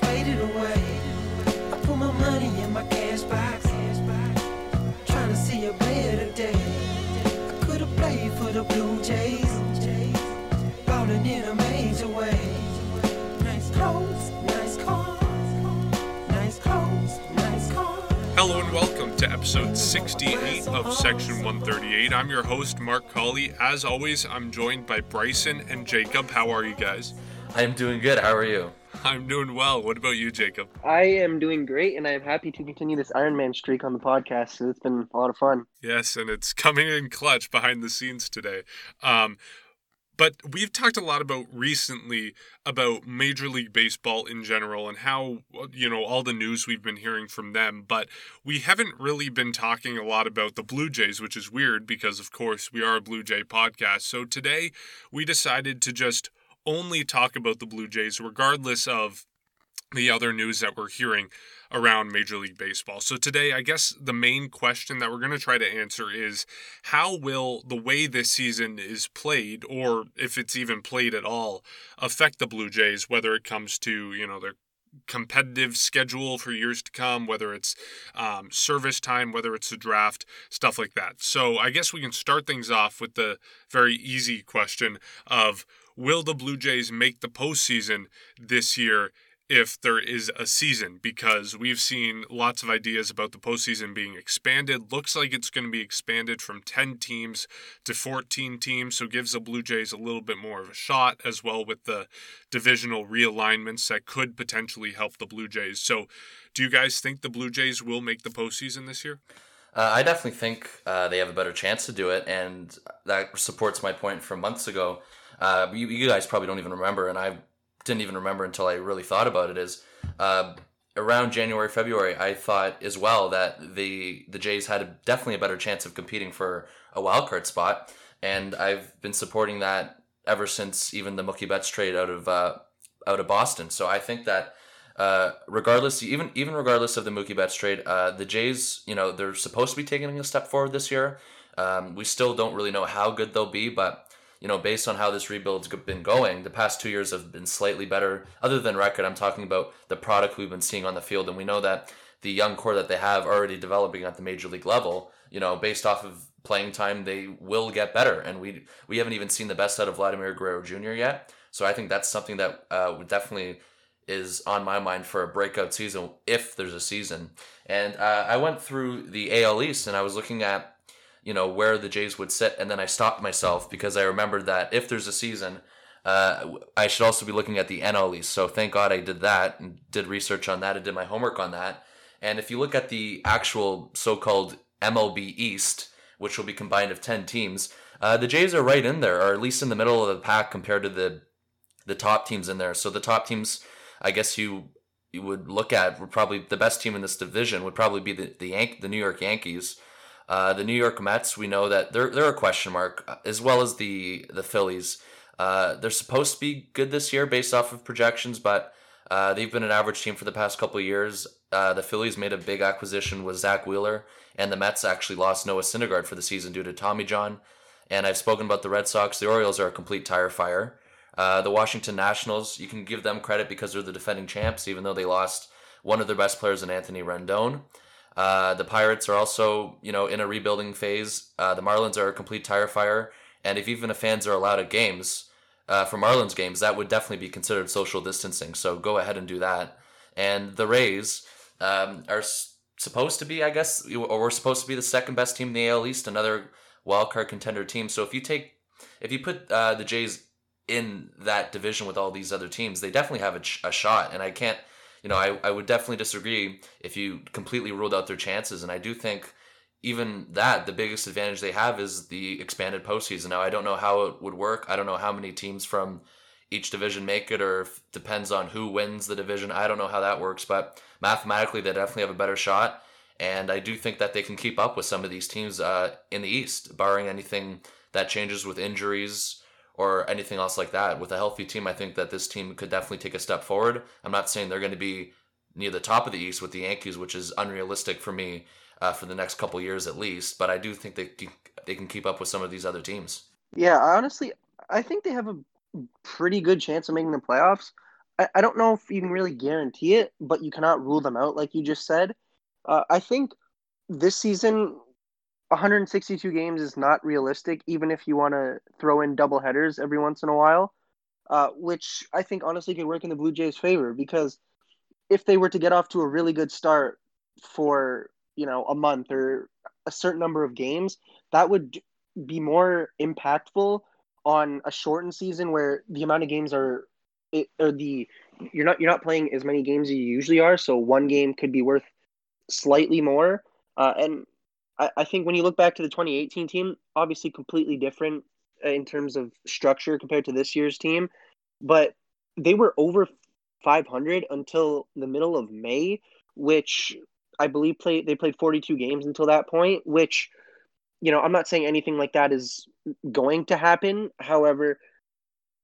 just faded away. I put my money in my cash box, trying to see a better day. I could have played for the Blue Jays, ballin' in a major way. Nice clothes, nice cars, nice clothes, nice cars. Hello and welcome to episode 68 of Section 138. I'm your host, Mark Colley. As always, I'm joined by Bryson and Jacob. How are you guys? I'm doing good. How are you? I'm doing well. What about you, Jacob? I am doing great, and I'm happy to continue this Iron Man streak on the podcast. So it's been a lot of fun. Yes, and it's coming in clutch behind the scenes today. Um, but we've talked a lot about recently about Major League Baseball in general and how, you know, all the news we've been hearing from them. But we haven't really been talking a lot about the Blue Jays, which is weird because, of course, we are a Blue Jay podcast. So today we decided to just only talk about the Blue Jays, regardless of the other news that we're hearing around Major League Baseball. So today, I guess the main question that we're going to try to answer is how will the way this season is played, or if it's even played at all, affect the Blue Jays, whether it comes to, you know, their competitive schedule for years to come, whether it's um, service time, whether it's the draft, stuff like that. So I guess we can start things off with the very easy question of will the Blue Jays make the postseason this year if there is a season because we've seen lots of ideas about the postseason being expanded. Looks like it's going to be expanded from 10 teams to 14 teams, so gives the Blue Jays a little bit more of a shot as well with the divisional realignments that could potentially help the Blue Jays. So, do you guys think the Blue Jays will make the postseason this year? Uh, I definitely think uh, they have a better chance to do it, and that supports my point from months ago. Uh, you, you guys probably don't even remember, and I didn't even remember until I really thought about it is uh, around January February I thought as well that the the Jays had a, definitely a better chance of competing for a wild card spot. And I've been supporting that ever since even the Mookie Betts trade out of uh, out of Boston. So I think that uh, regardless even even regardless of the Mookie Betts trade uh, the Jays you know they're supposed to be taking a step forward this year. Um, we still don't really know how good they'll be but you know, based on how this rebuild's been going, the past two years have been slightly better. Other than record, I'm talking about the product we've been seeing on the field, and we know that the young core that they have already developing at the major league level, you know, based off of playing time, they will get better. And we we haven't even seen the best out of Vladimir Guerrero Jr. yet. So I think that's something that uh, definitely is on my mind for a breakout season if there's a season. And uh, I went through the AL East and I was looking at you know where the Jays would sit, and then I stopped myself because I remembered that if there's a season, uh, I should also be looking at the NL East. So thank God I did that and did research on that and did my homework on that. And if you look at the actual so-called MLB East, which will be combined of ten teams, uh, the Jays are right in there, or at least in the middle of the pack compared to the the top teams in there. So the top teams, I guess you you would look at would probably the best team in this division would probably be the the, Yan- the New York Yankees. Uh, the New York Mets, we know that they're they're a question mark, as well as the the Phillies. Uh, they're supposed to be good this year based off of projections, but uh, they've been an average team for the past couple years. Uh, the Phillies made a big acquisition with Zack Wheeler, and the Mets actually lost Noah Syndergaard for the season due to Tommy John. And I've spoken about the Red Sox. The Orioles are a complete tire fire. Uh, the Washington Nationals, you can give them credit because they're the defending champs, even though they lost one of their best players in Anthony Rendon. Uh, the Pirates are also, you know, in a rebuilding phase. Uh, the Marlins are a complete tire fire, and if even the fans are allowed at games uh, for Marlins games, that would definitely be considered social distancing. So go ahead and do that. And the Rays um, are s- supposed to be, I guess, or we're supposed to be the second best team in the AL East, another wild card contender team. So if you take, if you put uh, the Jays in that division with all these other teams, they definitely have a, ch- a shot. And I can't you know, I, I would definitely disagree if you completely ruled out their chances. And I do think even that, the biggest advantage they have is the expanded postseason. Now, I don't know how it would work. I don't know how many teams from each division make it or depends on who wins the division. I don't know how that works, but mathematically, they definitely have a better shot. And I do think that they can keep up with some of these teams uh, in the East, barring anything that changes with injuries or anything else like that. With a healthy team, I think that this team could definitely take a step forward. I'm not saying they're going to be near the top of the East with the Yankees, which is unrealistic for me uh, for the next couple years at least. But I do think they they can keep up with some of these other teams. Yeah, honestly, I think they have a pretty good chance of making the playoffs. I, I don't know if you can really guarantee it, but you cannot rule them out, like you just said. Uh, I think this season, 162 games is not realistic, even if you want to throw in double headers every once in a while, uh, which I think honestly could work in the Blue Jays' favor because if they were to get off to a really good start for you know a month or a certain number of games, that would be more impactful on a shortened season where the amount of games are it, or the you're not you're not playing as many games as you usually are, so one game could be worth slightly more. Uh, and I, think when you look back to the 2018 team, obviously completely different uh, in terms of structure compared to this year's team, but they were over 500 until the middle of May, which I believe played they played 42 games until that point, which you know, I'm not saying anything like that is going to happen. However,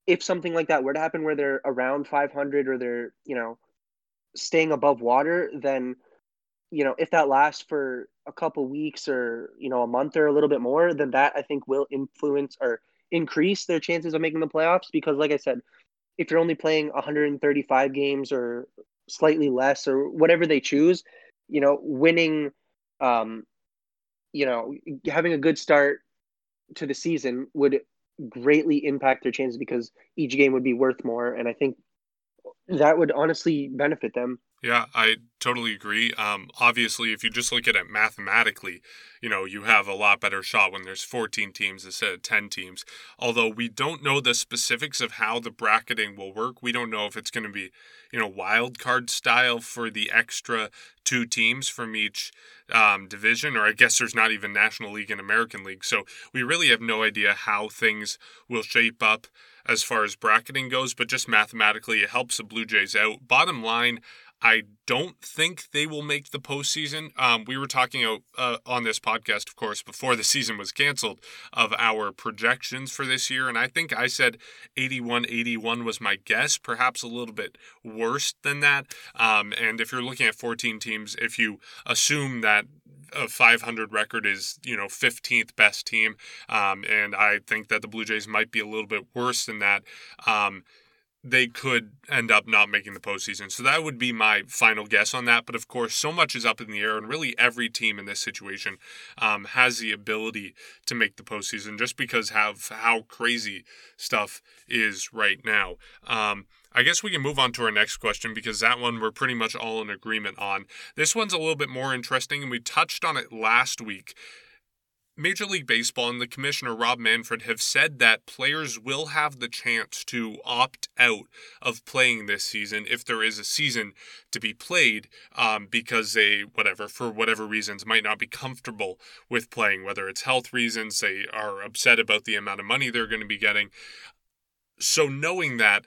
if something like that were to happen where they're around 500 or they're, you know, staying above water, then, you know, if that lasts for a couple weeks or, you know, a month or a little bit more, then that I think will influence or increase their chances of making the playoffs. Because, like I said, if you're only playing 135 games or slightly less or whatever they choose, you know, winning, um, you know, having a good start to the season would greatly impact their chances because each game would be worth more. And I think that would honestly benefit them. Yeah, I totally agree. Um, obviously, if you just look at it mathematically, you know, you have a lot better shot when there's 14 teams instead of 10 teams. Although we don't know the specifics of how the bracketing will work. We don't know if it's going to be, you know, wild card style for the extra two teams from each um, division, or I guess there's not even National League and American League. So we really have no idea how things will shape up as far as bracketing goes, but just mathematically, it helps the Blue Jays out. Bottom line, I don't think they will make the postseason. Um, we were talking uh, on this podcast, of course, before the season was canceled, of our projections for this year. And I think I said 81 81 was my guess, perhaps a little bit worse than that. Um, and if you're looking at 14 teams, if you assume that a 500 record is you know 15th best team um, and i think that the blue jays might be a little bit worse than that um, they could end up not making the postseason. So that would be my final guess on that. But of course, so much is up in the air, and really every team in this situation um, has the ability to make the postseason just because of how crazy stuff is right now. Um, I guess we can move on to our next question because that one we're pretty much all in agreement on. This one's a little bit more interesting, and we touched on it last week. Major League Baseball and the commissioner Rob Manfred have said that players will have the chance to opt out of playing this season if there is a season to be played um, because they, whatever, for whatever reasons, might not be comfortable with playing, whether it's health reasons, they are upset about the amount of money they're going to be getting. So, knowing that,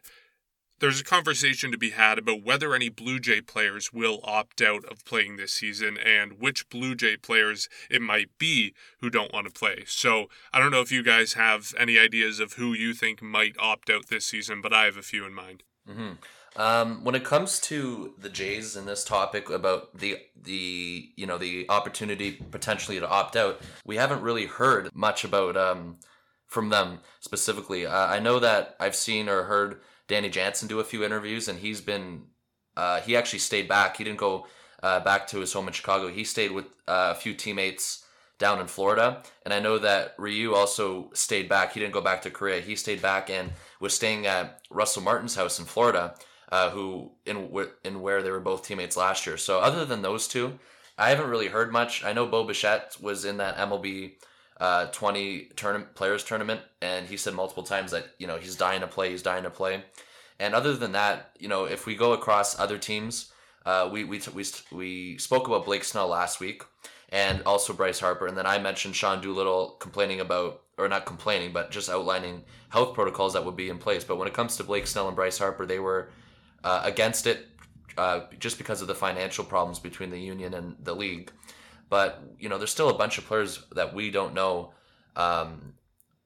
there's a conversation to be had about whether any Blue Jay players will opt out of playing this season and which Blue Jay players it might be who don't want to play. So I don't know if you guys have any ideas of who you think might opt out this season, but I have a few in mind. Mm-hmm. Um, when it comes to the Jays and this topic about the the you know the opportunity potentially to opt out, we haven't really heard much about um, from them specifically. Uh, I know that I've seen or heard Danny Jansen do a few interviews, and he's been uh, he actually stayed back. He didn't go uh, back to his home in Chicago. He stayed with uh, a few teammates down in Florida, and I know that Ryu also stayed back. He didn't go back to Korea. He stayed back and was staying at Russell Martin's house in Florida, uh, who in in where they were both teammates last year. So other than those two, I haven't really heard much. I know Bo Bichette was in that MLB uh, 20 tournament players tournament, and he said multiple times that you know he's dying to play, he's dying to play. And other than that, you know, if we go across other teams, uh, we we we we spoke about Blake Snell last week, and also Bryce Harper, and then I mentioned Sean Doolittle complaining about or not complaining, but just outlining health protocols that would be in place. But when it comes to Blake Snell and Bryce Harper, they were uh, against it uh, just because of the financial problems between the union and the league. But you know, there's still a bunch of players that we don't know um,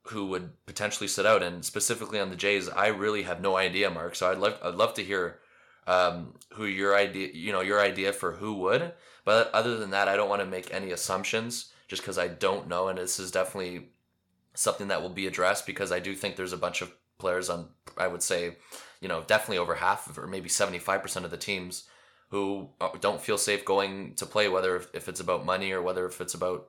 who would potentially sit out, and specifically on the Jays, I really have no idea, Mark. So I'd love I'd love to hear um, who your idea, you know, your idea for who would. But other than that, I don't want to make any assumptions just because I don't know, and this is definitely something that will be addressed because I do think there's a bunch of players on, I would say, you know, definitely over half of, or maybe 75% of the teams who uh, don't feel safe going to play, whether if it's about money or whether if it's about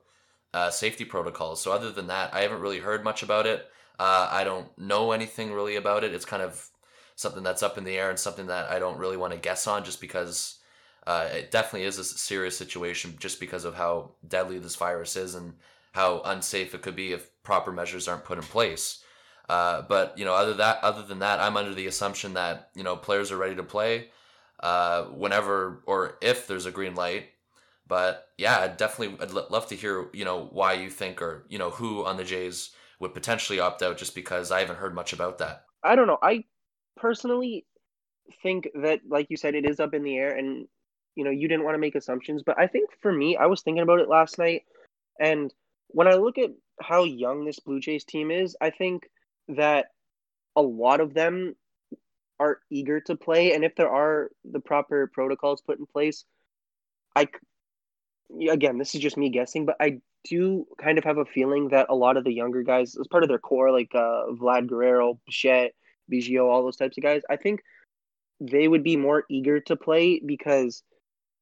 uh, safety protocols. So other than that, I haven't really heard much about it. Uh, I don't know anything really about it. It's kind of something that's up in the air and something that I don't really want to guess on just because uh, it definitely is a serious situation just because of how deadly this virus is and how unsafe it could be if proper measures aren't put in place. Uh, but you know, other that other than that, I'm under the assumption that you know players are ready to play uh, whenever or if there's a green light. But yeah, I'd definitely I'd l- love to hear you know why you think or you know who on the Jays would potentially opt out just because I haven't heard much about that. I don't know. I personally think that, like you said, it is up in the air, and you know you didn't want to make assumptions. But I think for me, I was thinking about it last night, and when I look at how young this Blue Jays team is, I think that a lot of them are eager to play, and if there are the proper protocols put in place, I again this is just me guessing, but I do kind of have a feeling that a lot of the younger guys, as part of their core, like uh, Vlad Guerrero, Bichette, Biggio, all those types of guys, I think they would be more eager to play because,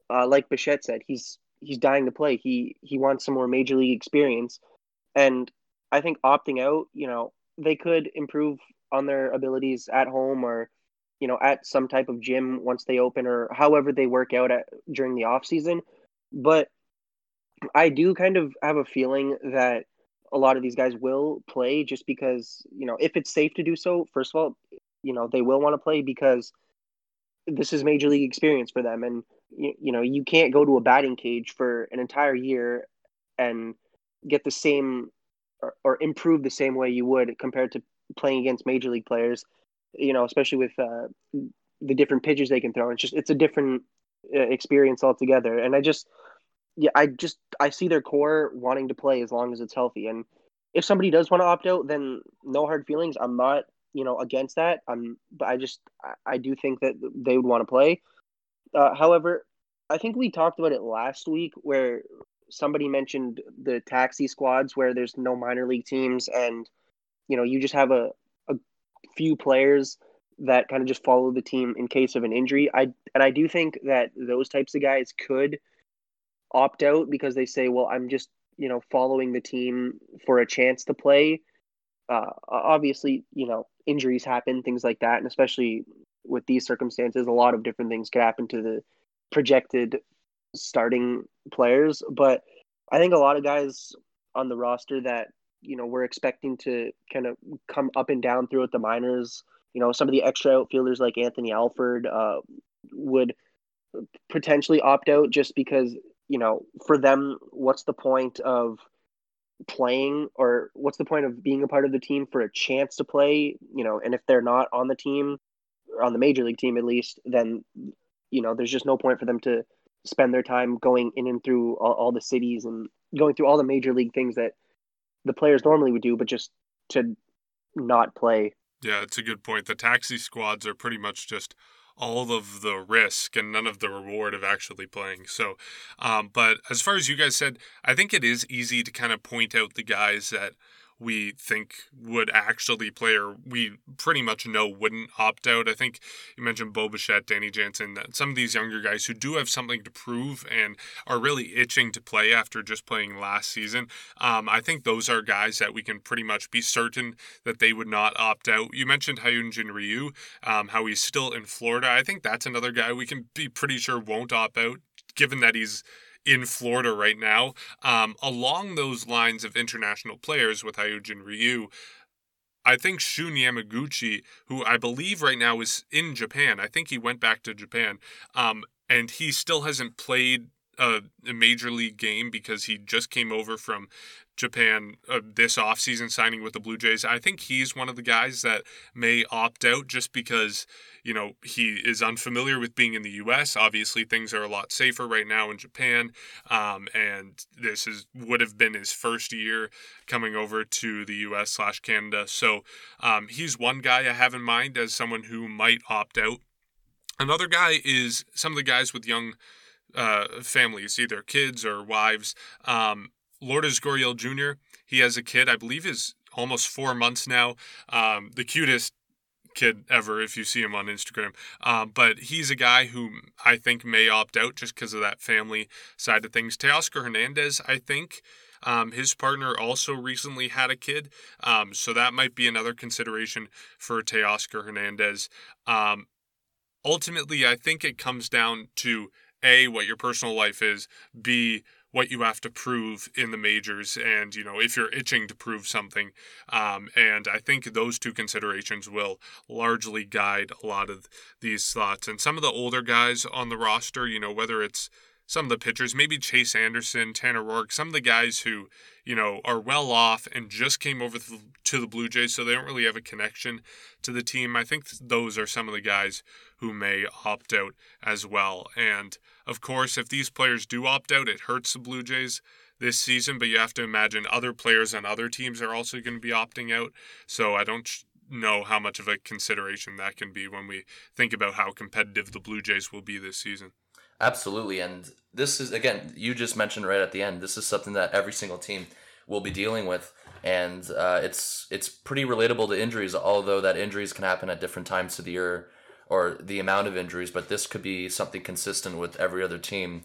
uh, like Bichette said, he's he's dying to play. He he wants some more major league experience, and I think opting out, you know, they could improve on their abilities at home or you know at some type of gym once they open or however they work out at during the off season but i do kind of have a feeling that a lot of these guys will play just because you know if it's safe to do so first of all you know they will want to play because this is major league experience for them and you, you know you can't go to a batting cage for an entire year and get the same or, or improve the same way you would compared to playing against major league players. You know, especially with uh, the different pitches they can throw. It's just it's a different uh, experience altogether. And I just yeah, I just I see their core wanting to play as long as it's healthy. And if somebody does want to opt out, then no hard feelings. I'm not you know against that. I'm but I just I, I do think that they would want to play. Uh, however, I think we talked about it last week where somebody mentioned the taxi squads where there's no minor league teams and you know you just have a, a few players that kind of just follow the team in case of an injury. I and i do think that those types of guys could opt out because they say well i'm just you know following the team for a chance to play. Uh, obviously you know injuries happen things like that. And especially with these circumstances a lot of different things could happen to the projected starting players, but I think a lot of guys on the roster that you know we're expecting to kind of come up and down throughout the minors. You know, some of the extra outfielders like Anthony Alford uh, would potentially opt out just because you know for them, what's the point of playing or what's the point of being a part of the team for a chance to play? You know, and if they're not on the team, on the major league team at least, then you know there's just no point for them to spend their time going in and through all, all the cities and going through all the major league things that the players normally would do, but just to not play. Yeah, it's a good point. The taxi squads are pretty much just all of the risk and none of the reward of actually playing. So, um, but as far as you guys said, I think it is easy to kind of point out the guys that we think would actually play or we pretty much know wouldn't opt out. I think you mentioned Bo Bichette, Danny Jansen, some of these younger guys who do have something to prove and are really itching to play after just playing last season. Um, I think those are guys that we can pretty much be certain that they would not opt out. You mentioned Hyunjin Ryu, um, how he's still in Florida. I think that's another guy we can be pretty sure won't opt out given that he's in Florida right now. Um, along those lines of international players with Hyunjin Ryu, I think Shun Yamaguchi, who I believe right now is in Japan, I think he went back to Japan, um, and he still hasn't played a, a, major league game because he just came over from Japan uh, this offseason signing with the Blue Jays. I think he's one of the guys that may opt out just because, you know, he is unfamiliar with being in the U.S. Obviously, things are a lot safer right now in Japan. Um, and this is would have been his first year coming over to the U.S. slash Canada. So um, he's one guy I have in mind as someone who might opt out. Another guy is some of the guys with young uh, families, either kids or wives. Um, Lourdes Gurriel Jr. He has a kid, I believe, is almost four months now. Um, the cutest kid ever if you see him on Instagram. Um, but he's a guy who I think may opt out just because of that family side of things. Teoscar Hernandez, I think. Um, his partner also recently had a kid, um, so that might be another consideration for Teoscar Hernandez. Um, ultimately, I think it comes down to a what your personal life is, b what you have to prove in the majors and you know if you're itching to prove something. Um, and i think those two considerations will largely guide a lot of these thoughts. And some of the older guys on the roster you know whether it's some of the pitchers maybe chase anderson tanner roark some of the guys who you know are well off and just came over to the blue jays so they don't really have a connection to the team i think those are some of the guys who may opt out as well and of course, if these players do opt out, it hurts the Blue Jays this season, but you have to imagine other players on other teams are also going to be opting out. So I don't know how much of a consideration that can be when we think about how competitive the Blue Jays will be this season. Absolutely. And this is, again, you just mentioned right at the end, this is something that every single team will be dealing with. And uh, it's it's pretty relatable to injuries, although that injuries can happen at different times of the year or the amount of injuries, but this could be something consistent with every other team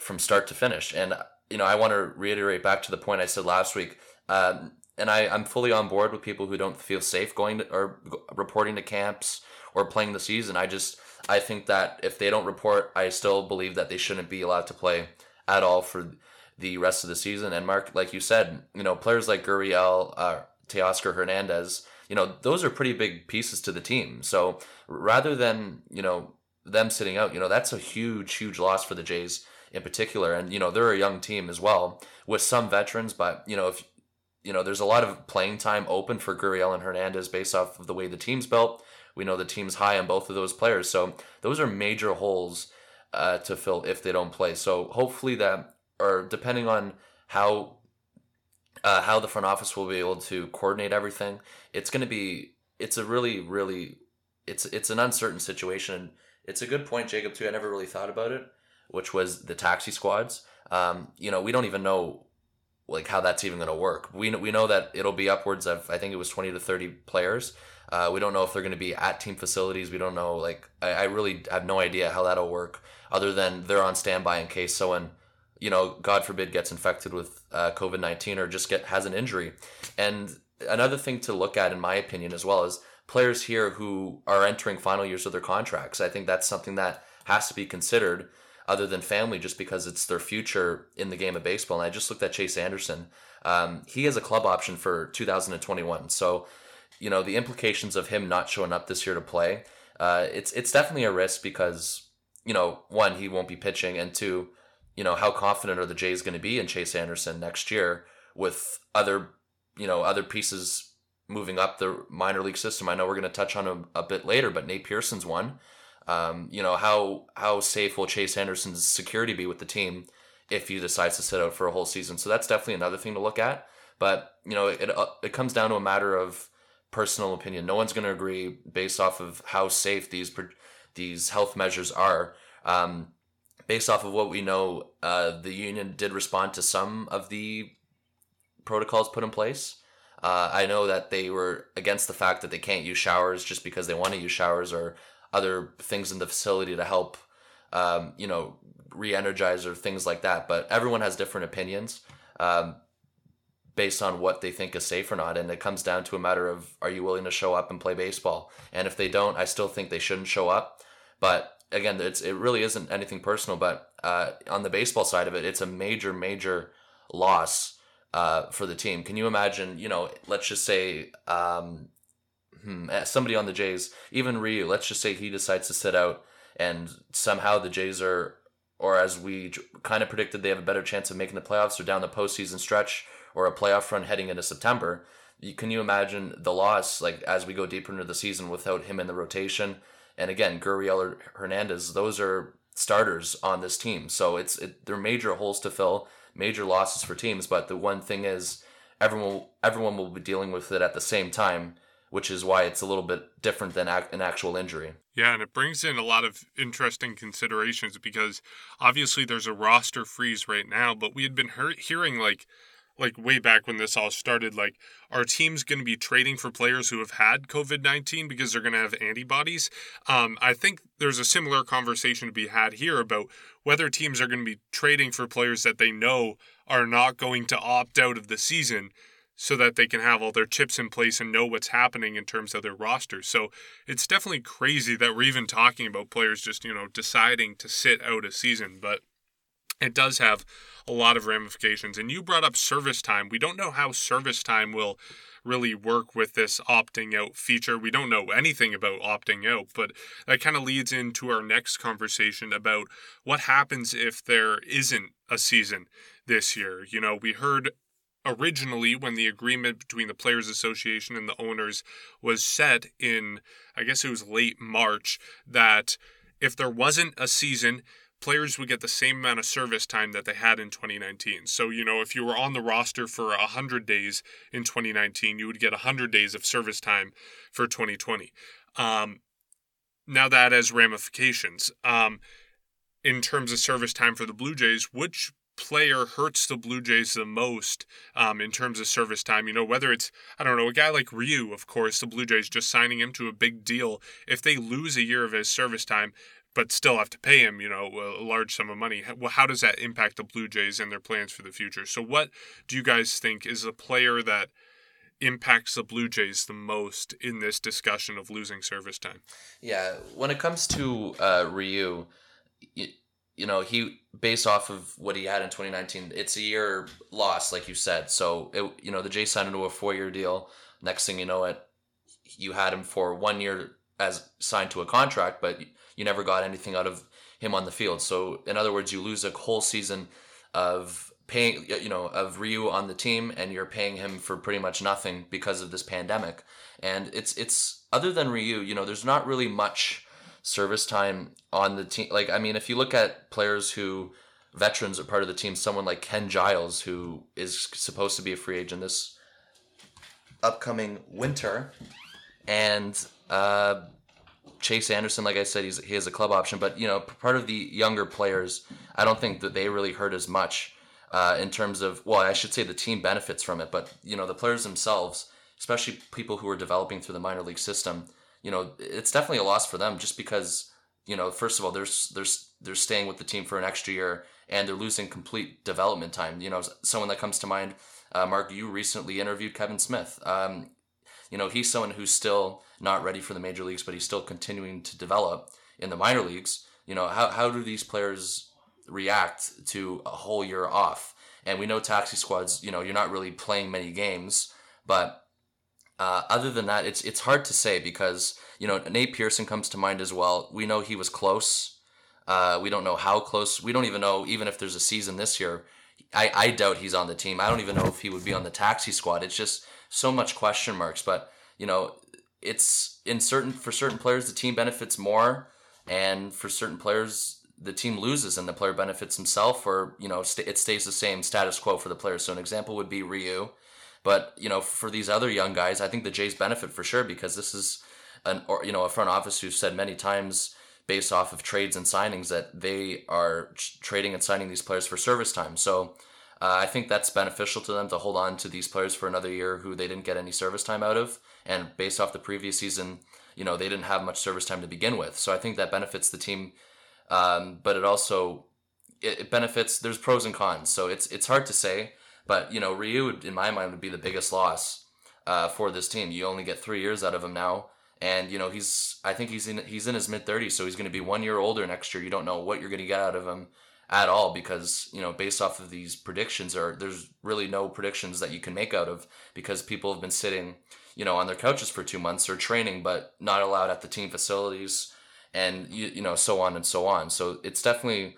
from start to finish. And you know, I want to reiterate back to the point I said last week. Um, and I, I'm fully on board with people who don't feel safe going to or reporting to camps or playing the season. I just I think that if they don't report, I still believe that they shouldn't be allowed to play at all for the rest of the season. And Mark, like you said, you know, players like Gurriel, uh, Teoscar Hernandez, you know, those are pretty big pieces to the team. So rather than, you know, them sitting out, you know, that's a huge, huge loss for the Jays in particular. And, you know, they're a young team as well with some veterans, but, you know, if, you know, there's a lot of playing time open for Gurriel and Hernandez based off of the way the team's built. We know the team's high on both of those players. So those are major holes uh, to fill if they don't play. So hopefully that, or depending on how uh, how the front office will be able to coordinate everything, it's going to be it's a really really it's it's an uncertain situation. It's a good point, Jacob. Too. I never really thought about it, which was the taxi squads. Um, you know, we don't even know like how that's even going to work. We we know that it'll be upwards of I think it was twenty to thirty players. Uh, we don't know if they're going to be at team facilities. We don't know. Like I, I really have no idea how that'll work, other than they're on standby in case someone, you know, God forbid, gets infected with uh, COVID nineteen or just get has an injury. And another thing to look at, in my opinion, as well is players here who are entering final years of their contracts. I think that's something that has to be considered other than family just because it's their future in the game of baseball. And I just looked at Chase Anderson. Um, he has a club option for 2021. So, you know, the implications of him not showing up this year to play, uh, it's it's definitely a risk because, you know, one, he won't be pitching, and two, you know, how confident are the Jays going to be in Chase Anderson next year with other, you know, other pieces moving up the minor league system. I know we're going to touch on him a bit later, but Nate Pearson's one. Um, you know how how safe will Chase Anderson's security be with the team if he decides to sit out for a whole season? So that's definitely another thing to look at. But you know it uh, it comes down to a matter of personal opinion. No one's going to agree based off of how safe these these health measures are. Um, based off of what we know, uh, the union did respond to some of the protocols put in place. Uh, I know that they were against the fact that they can't use showers just because they want to use showers or other things in the facility to help, um, you know, re-energize or things like that. But everyone has different opinions um, based on what they think is safe or not, and it comes down to a matter of are you willing to show up and play baseball? And if they don't, I still think they shouldn't show up. But again, it's it really isn't anything personal. But uh, on the baseball side of it, it's a major, major loss uh, for the team. Can you imagine? You know, let's just say um, hmm, eh, somebody on the Jays, even Ryu. Let's just say he decides to sit out, and somehow the Jays are, or as we kind of predicted, they have a better chance of making the playoffs or down the postseason stretch or a playoff run heading into September. Can you imagine the loss, like as we go deeper into the season without him in the rotation? And again, Gurriel or Hernandez, those are starters on this team. So it's it, they're major holes to fill major losses for teams. But the one thing is, everyone everyone will be dealing with it at the same time, which is why it's a little bit different than an actual injury. Yeah, and it brings in a lot of interesting considerations because obviously there's a roster freeze right now, but we had been hearing like like way back when this all started, like, are teams going to be trading for players who have had COVID 19 because they're going to have antibodies? Um, I think there's a similar conversation to be had here about whether teams are going to be trading for players that they know are not going to opt out of the season so that they can have all their chips in place and know what's happening in terms of their roster. So it's definitely crazy that we're even talking about players just, you know, deciding to sit out a season, but it does have a lot of ramifications. And you brought up service time. We don't know how service time will really work with this opting out feature. We don't know anything about opting out, but that kind of leads into our next conversation about what happens if there isn't a season this year. You know, we heard originally when the agreement between the players association and the owners was set in i guess it was late march that if there wasn't a season players would get the same amount of service time that they had in 2019 so you know if you were on the roster for 100 days in 2019 you would get 100 days of service time for 2020 um, now that has ramifications. Um, in terms of service time for the blue jays which player hurts the Blue Jays the most um, in terms of service time. You know, whether it's, I don't know, a guy like Ryu, of course, the Blue Jays just signing him to a big deal. If they lose a year of his service time, but still have to pay him, you know, a large sum of money. Well, how does that impact the Blue Jays and their plans for the future? So, what do you guys think is the player that impacts the Blue Jays the most in this discussion of losing service time? Yeah, when it comes to uh, Ryu, you know, he based off of what he had in 2019, it's a year loss, like you said. So, it, you know, the Jays signed into a four year deal. Next thing you know, it you had him for one year as signed to a contract, but you never got anything out of him on the field. So, in other words, you lose a whole season of paying, you know, of Ryu on the team, and you're paying him for pretty much nothing because of this pandemic. And it's it's other than Ryu, you know, there's not really much service time on the team. Like, I mean, if you look at players who veterans are part of the team, someone like Ken Giles, who is supposed to be a free agent this upcoming winter, and uh, Chase Anderson, like I said, he's he has a club option, but you know, part of the younger players, I don't think that they really hurt as much uh, in terms of. Well, I should say the team benefits from it, but you know, the players themselves, especially people who are developing through the minor league system, you know, it's definitely a loss for them just because, you know, first of all, they're, they're, they're staying with the team for an extra year and they're losing complete development time. You know, someone that comes to mind, uh, Mark, you recently interviewed Kevin Smith. Um, you know, he's someone who's still not ready for the major leagues, but he's still continuing to develop in the minor leagues. You know, how, how do these players react to a whole year off? And we know taxi squads, you know, you're not really playing many games, but uh, other than that, it's it's hard to say because you know Nate Pearson comes to mind as well. We know he was close. Uh, we don't know how close. We don't even know even if there's a season this year. I, I doubt he's on the team. I don't even know if he would be on the taxi squad. It's just so much question marks. But you know, it's in certain for certain players the team benefits more, and for certain players the team loses and the player benefits himself, or you know st- it stays the same status quo for the player. So an example would be Ryu but you know, for these other young guys, I think the Jays benefit for sure because this is an or you know a front office who've said many times based off of trades and signings that they are trading and signing these players for service time. So uh, I think that's beneficial to them to hold on to these players for another year who they didn't get any service time out of. And based off the previous season, you know, they didn't have much service time to begin with. So I think that benefits the team. Um, but it also it benefits. There's pros and cons. So it's it's hard to say. But you know, Ryu, in my mind, would be the biggest loss uh, for this team. You only get three years out of him now, and you know he's. I think he's in he's in his mid thirties, so he's going to be one year older next year. You don't know what you're going to get out of him at all because you know based off of these predictions or there's really no predictions that you can make out of because people have been sitting you know on their couches for two months or training but not allowed at the team facilities and you, you know so on and so on so it's definitely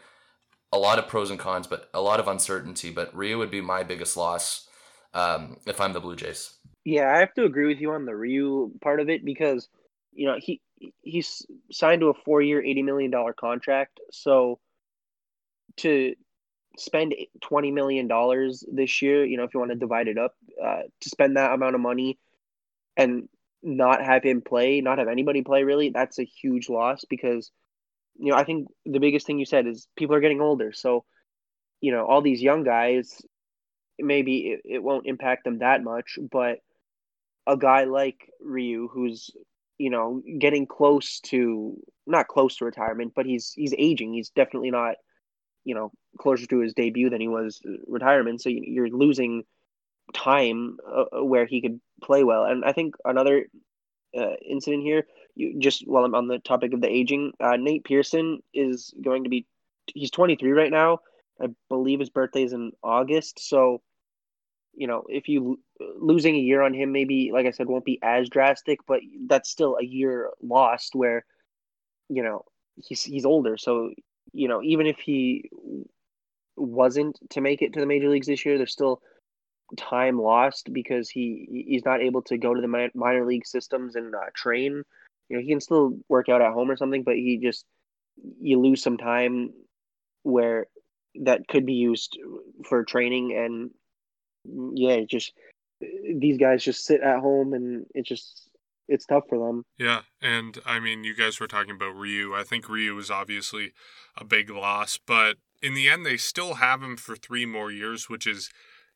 a lot of pros and cons, but a lot of uncertainty. But Ryu would be my biggest loss um, if I'm the Blue Jays. Yeah, I have to agree with you on the Ryu part of it because you know he he's signed to a four year, eighty million dollar contract. So to spend twenty million dollars this year, you know, if you want to divide it up, uh, to spend that amount of money and not have him play, not have anybody play really, that's a huge loss because you know, I think the biggest thing you said is people are getting older. So, you know, all these young guys, maybe it, it won't impact them that much, but a guy like Ryu, who's you know getting close to not close to retirement, but he's he's aging. He's definitely not you know closer to his debut than he was retirement. So you're losing time uh, where he could play well. And I think another uh, incident here, you just while I'm on the topic of the aging, uh, Nate Pearson is going to be he's 23 right now. I believe his birthday is in August. So, you know, if you losing a year on him, maybe like I said, won't be as drastic, but that's still a year lost where, you know, he's he's older. So, you know, even if he wasn't to make it to the major leagues this year, there's still time lost because he he's not able to go to the minor league systems and uh, train. You know, he can still work out at home or something, but he just you lose some time where that could be used for training and yeah, just these guys just sit at home and it just it's tough for them. Yeah, and I mean, you guys were talking about Ryu. I think Ryu is obviously a big loss, but in the end, they still have him for three more years, which is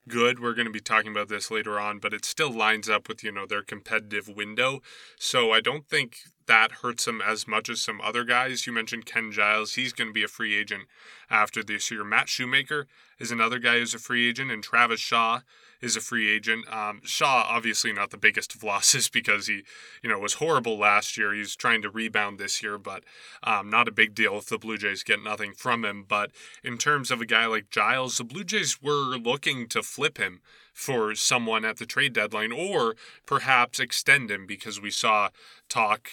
good. We're going to be talking about this later on, but it still lines up with, you know, their competitive window. So I don't think that hurts them as much as some other guys. You mentioned Ken Giles. He's going to be a free agent after this year. Matt Shoemaker is another guy who's a free agent, and Travis Shaw is a free agent. Um, Shaw, obviously not the biggest of losses because he, you know, was horrible last year. He's trying to rebound this year, but um, not a big deal if the Blue Jays get nothing from him. But in terms of a guy like Giles, the Blue Jays were looking to flip him for someone at the trade deadline or perhaps extend him because we saw talk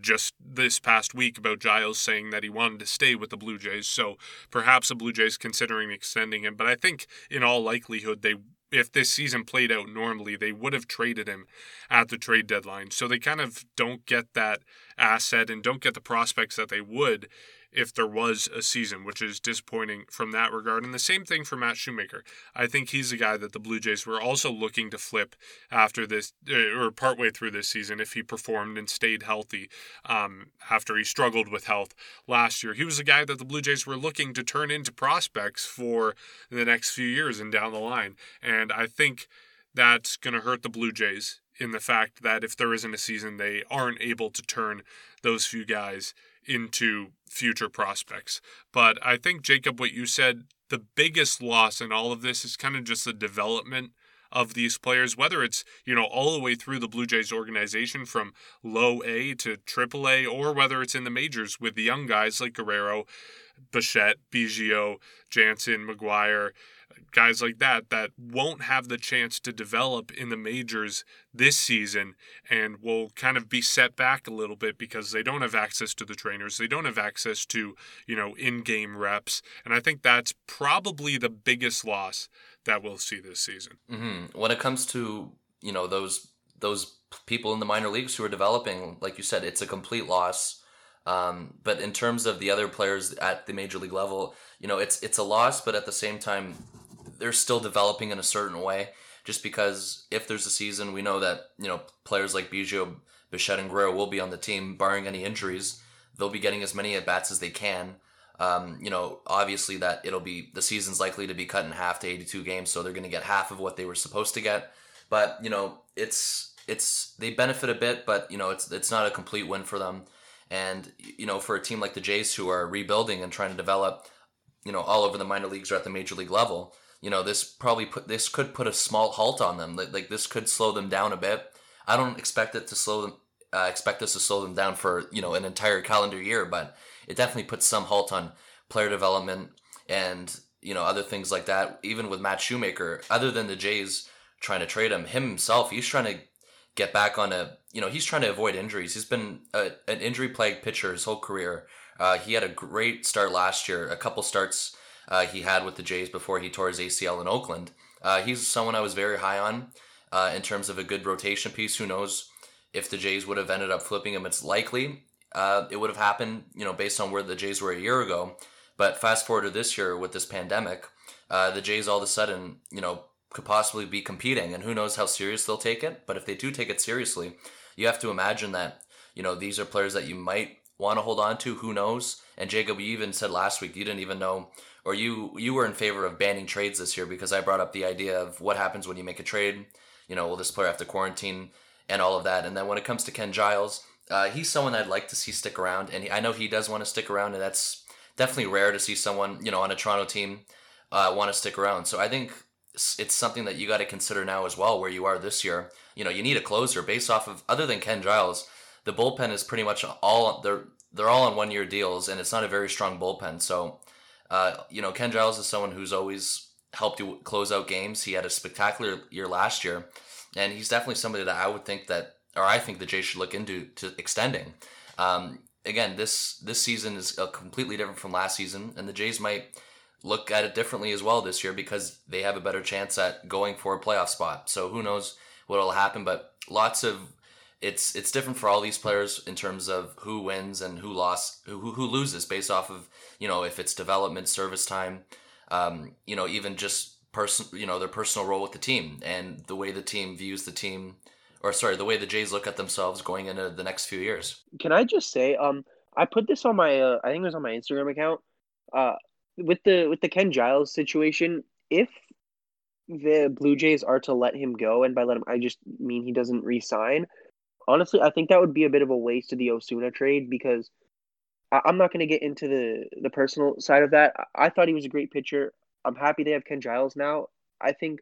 just this past week about Giles saying that he wanted to stay with the Blue Jays. So perhaps the Blue Jays considering extending him. But I think in all likelihood they if this season played out normally, they would have traded him at the trade deadline. So they kind of don't get that asset and don't get the prospects that they would if there was a season, which is disappointing from that regard. And the same thing for Matt Shoemaker. I think he's a guy that the Blue Jays were also looking to flip after this, uh, or partway through this season, if he performed and stayed healthy um, after he struggled with health last year. He was a guy that the Blue Jays were looking to turn into prospects for the next few years and down the line. And I think that's going to hurt the Blue Jays in the fact that if there isn't a season, they aren't able to turn those few guys into future prospects. But I think, Jacob, what you said, the biggest loss in all of this is kind of just the development of these players, whether it's, you know, all the way through the Blue Jays organization from low A to triple A, or whether it's in the majors with the young guys like Guerrero, Bichette, Biggio, Jansen, McGuire, guys like that that won't have the chance to develop in the majors this season and will kind of be set back a little bit because they don't have access to the trainers. They don't have access to you know in-game reps. And i think that's probably the biggest loss that we'll see this season. Mm-hmm. when it comes to you know those those people in the minor leagues who are developing like you said it's a complete loss. Um, but in terms of the other players at the major league level, you know, it's it's a loss, but at the same time, they're still developing in a certain way. Just because if there's a season, we know that you know players like Biggio, Bichette, and Guerrero will be on the team, barring any injuries. They'll be getting as many at bats as they can. Um, you know, obviously that it'll be the season's likely to be cut in half to 82 games, so they're going to get half of what they were supposed to get. But you know, it's it's they benefit a bit, but you know, it's it's not a complete win for them. And you know, for a team like the Jays who are rebuilding and trying to develop, you know, all over the minor leagues or at the major league level, you know, this probably put this could put a small halt on them. Like, like this could slow them down a bit. I don't expect it to slow them. Uh, expect us to slow them down for you know an entire calendar year, but it definitely puts some halt on player development and you know other things like that. Even with Matt Shoemaker, other than the Jays trying to trade him, him himself, he's trying to get back on a you know he's trying to avoid injuries. He's been a, an injury plagued pitcher his whole career. Uh, he had a great start last year. A couple starts uh, he had with the Jays before he tore his ACL in Oakland. Uh, he's someone I was very high on uh, in terms of a good rotation piece. Who knows if the Jays would have ended up flipping him? It's likely uh, it would have happened, you know, based on where the Jays were a year ago. But fast forward to this year with this pandemic, uh, the Jays all of a sudden, you know, could possibly be competing, and who knows how serious they'll take it. But if they do take it seriously, you have to imagine that you know these are players that you might want to hold on to. Who knows? And Jacob, you even said last week you didn't even know, or you you were in favor of banning trades this year because I brought up the idea of what happens when you make a trade. You know, will this player have to quarantine and all of that? And then when it comes to Ken Giles, uh, he's someone I'd like to see stick around, and he, I know he does want to stick around, and that's definitely rare to see someone you know on a Toronto team uh, want to stick around. So I think it's something that you got to consider now as well, where you are this year. You know, you need a closer based off of other than Ken Giles. The bullpen is pretty much all they're they're all on one year deals, and it's not a very strong bullpen. So, uh, you know, Ken Giles is someone who's always helped you close out games. He had a spectacular year last year, and he's definitely somebody that I would think that, or I think the Jays should look into to extending. Um, again, this this season is completely different from last season, and the Jays might look at it differently as well this year because they have a better chance at going for a playoff spot. So who knows what will happen, but lots of it's it's different for all these players in terms of who wins and who lost who who loses based off of you know if it's development service time um, you know even just person you know their personal role with the team and the way the team views the team or sorry the way the Jays look at themselves going into the next few years. Can I just say um I put this on my uh, I think it was on my Instagram account uh with the with the Ken Giles situation if the Blue Jays are to let him go and by let him I just mean he doesn't resign honestly, I think that would be a bit of a waste of the Osuna trade because I- am not going to get into the the personal side of that. I-, I thought he was a great pitcher. I'm happy they have Ken Giles now. I think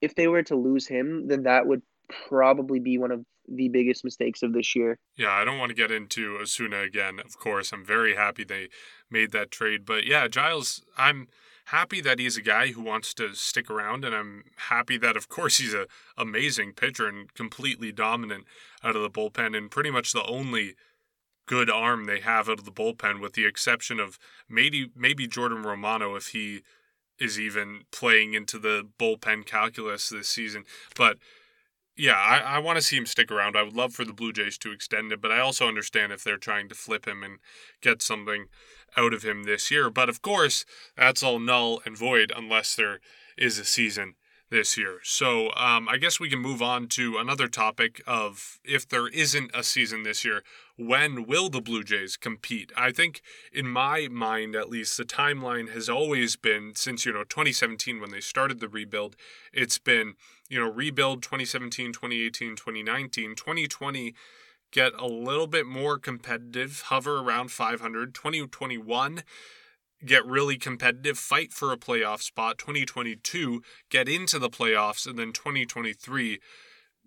if they were to lose him, then that would probably be one of the biggest mistakes of this year. Yeah, I don't want to get into Osuna again. Of course, I'm very happy they made that trade, but yeah, Giles, I'm happy that he's a guy who wants to stick around, and I'm happy that, of course, he's a amazing pitcher and completely dominant out of the bullpen, and pretty much the only good arm they have out of the bullpen, with the exception of maybe maybe Jordan Romano if he is even playing into the bullpen calculus this season, but. Yeah, I, I want to see him stick around. I would love for the Blue Jays to extend it, but I also understand if they're trying to flip him and get something out of him this year. But of course, that's all null and void unless there is a season this year. So um, I guess we can move on to another topic of if there isn't a season this year, when will the Blue Jays compete? I think, in my mind at least, the timeline has always been since, you know, 2017 when they started the rebuild, it's been, you know, rebuild 2017, 2018, 2019, 2020 get a little bit more competitive, hover around 500. 2021, get really competitive, fight for a playoff spot. 2022, get into the playoffs. And then 2023,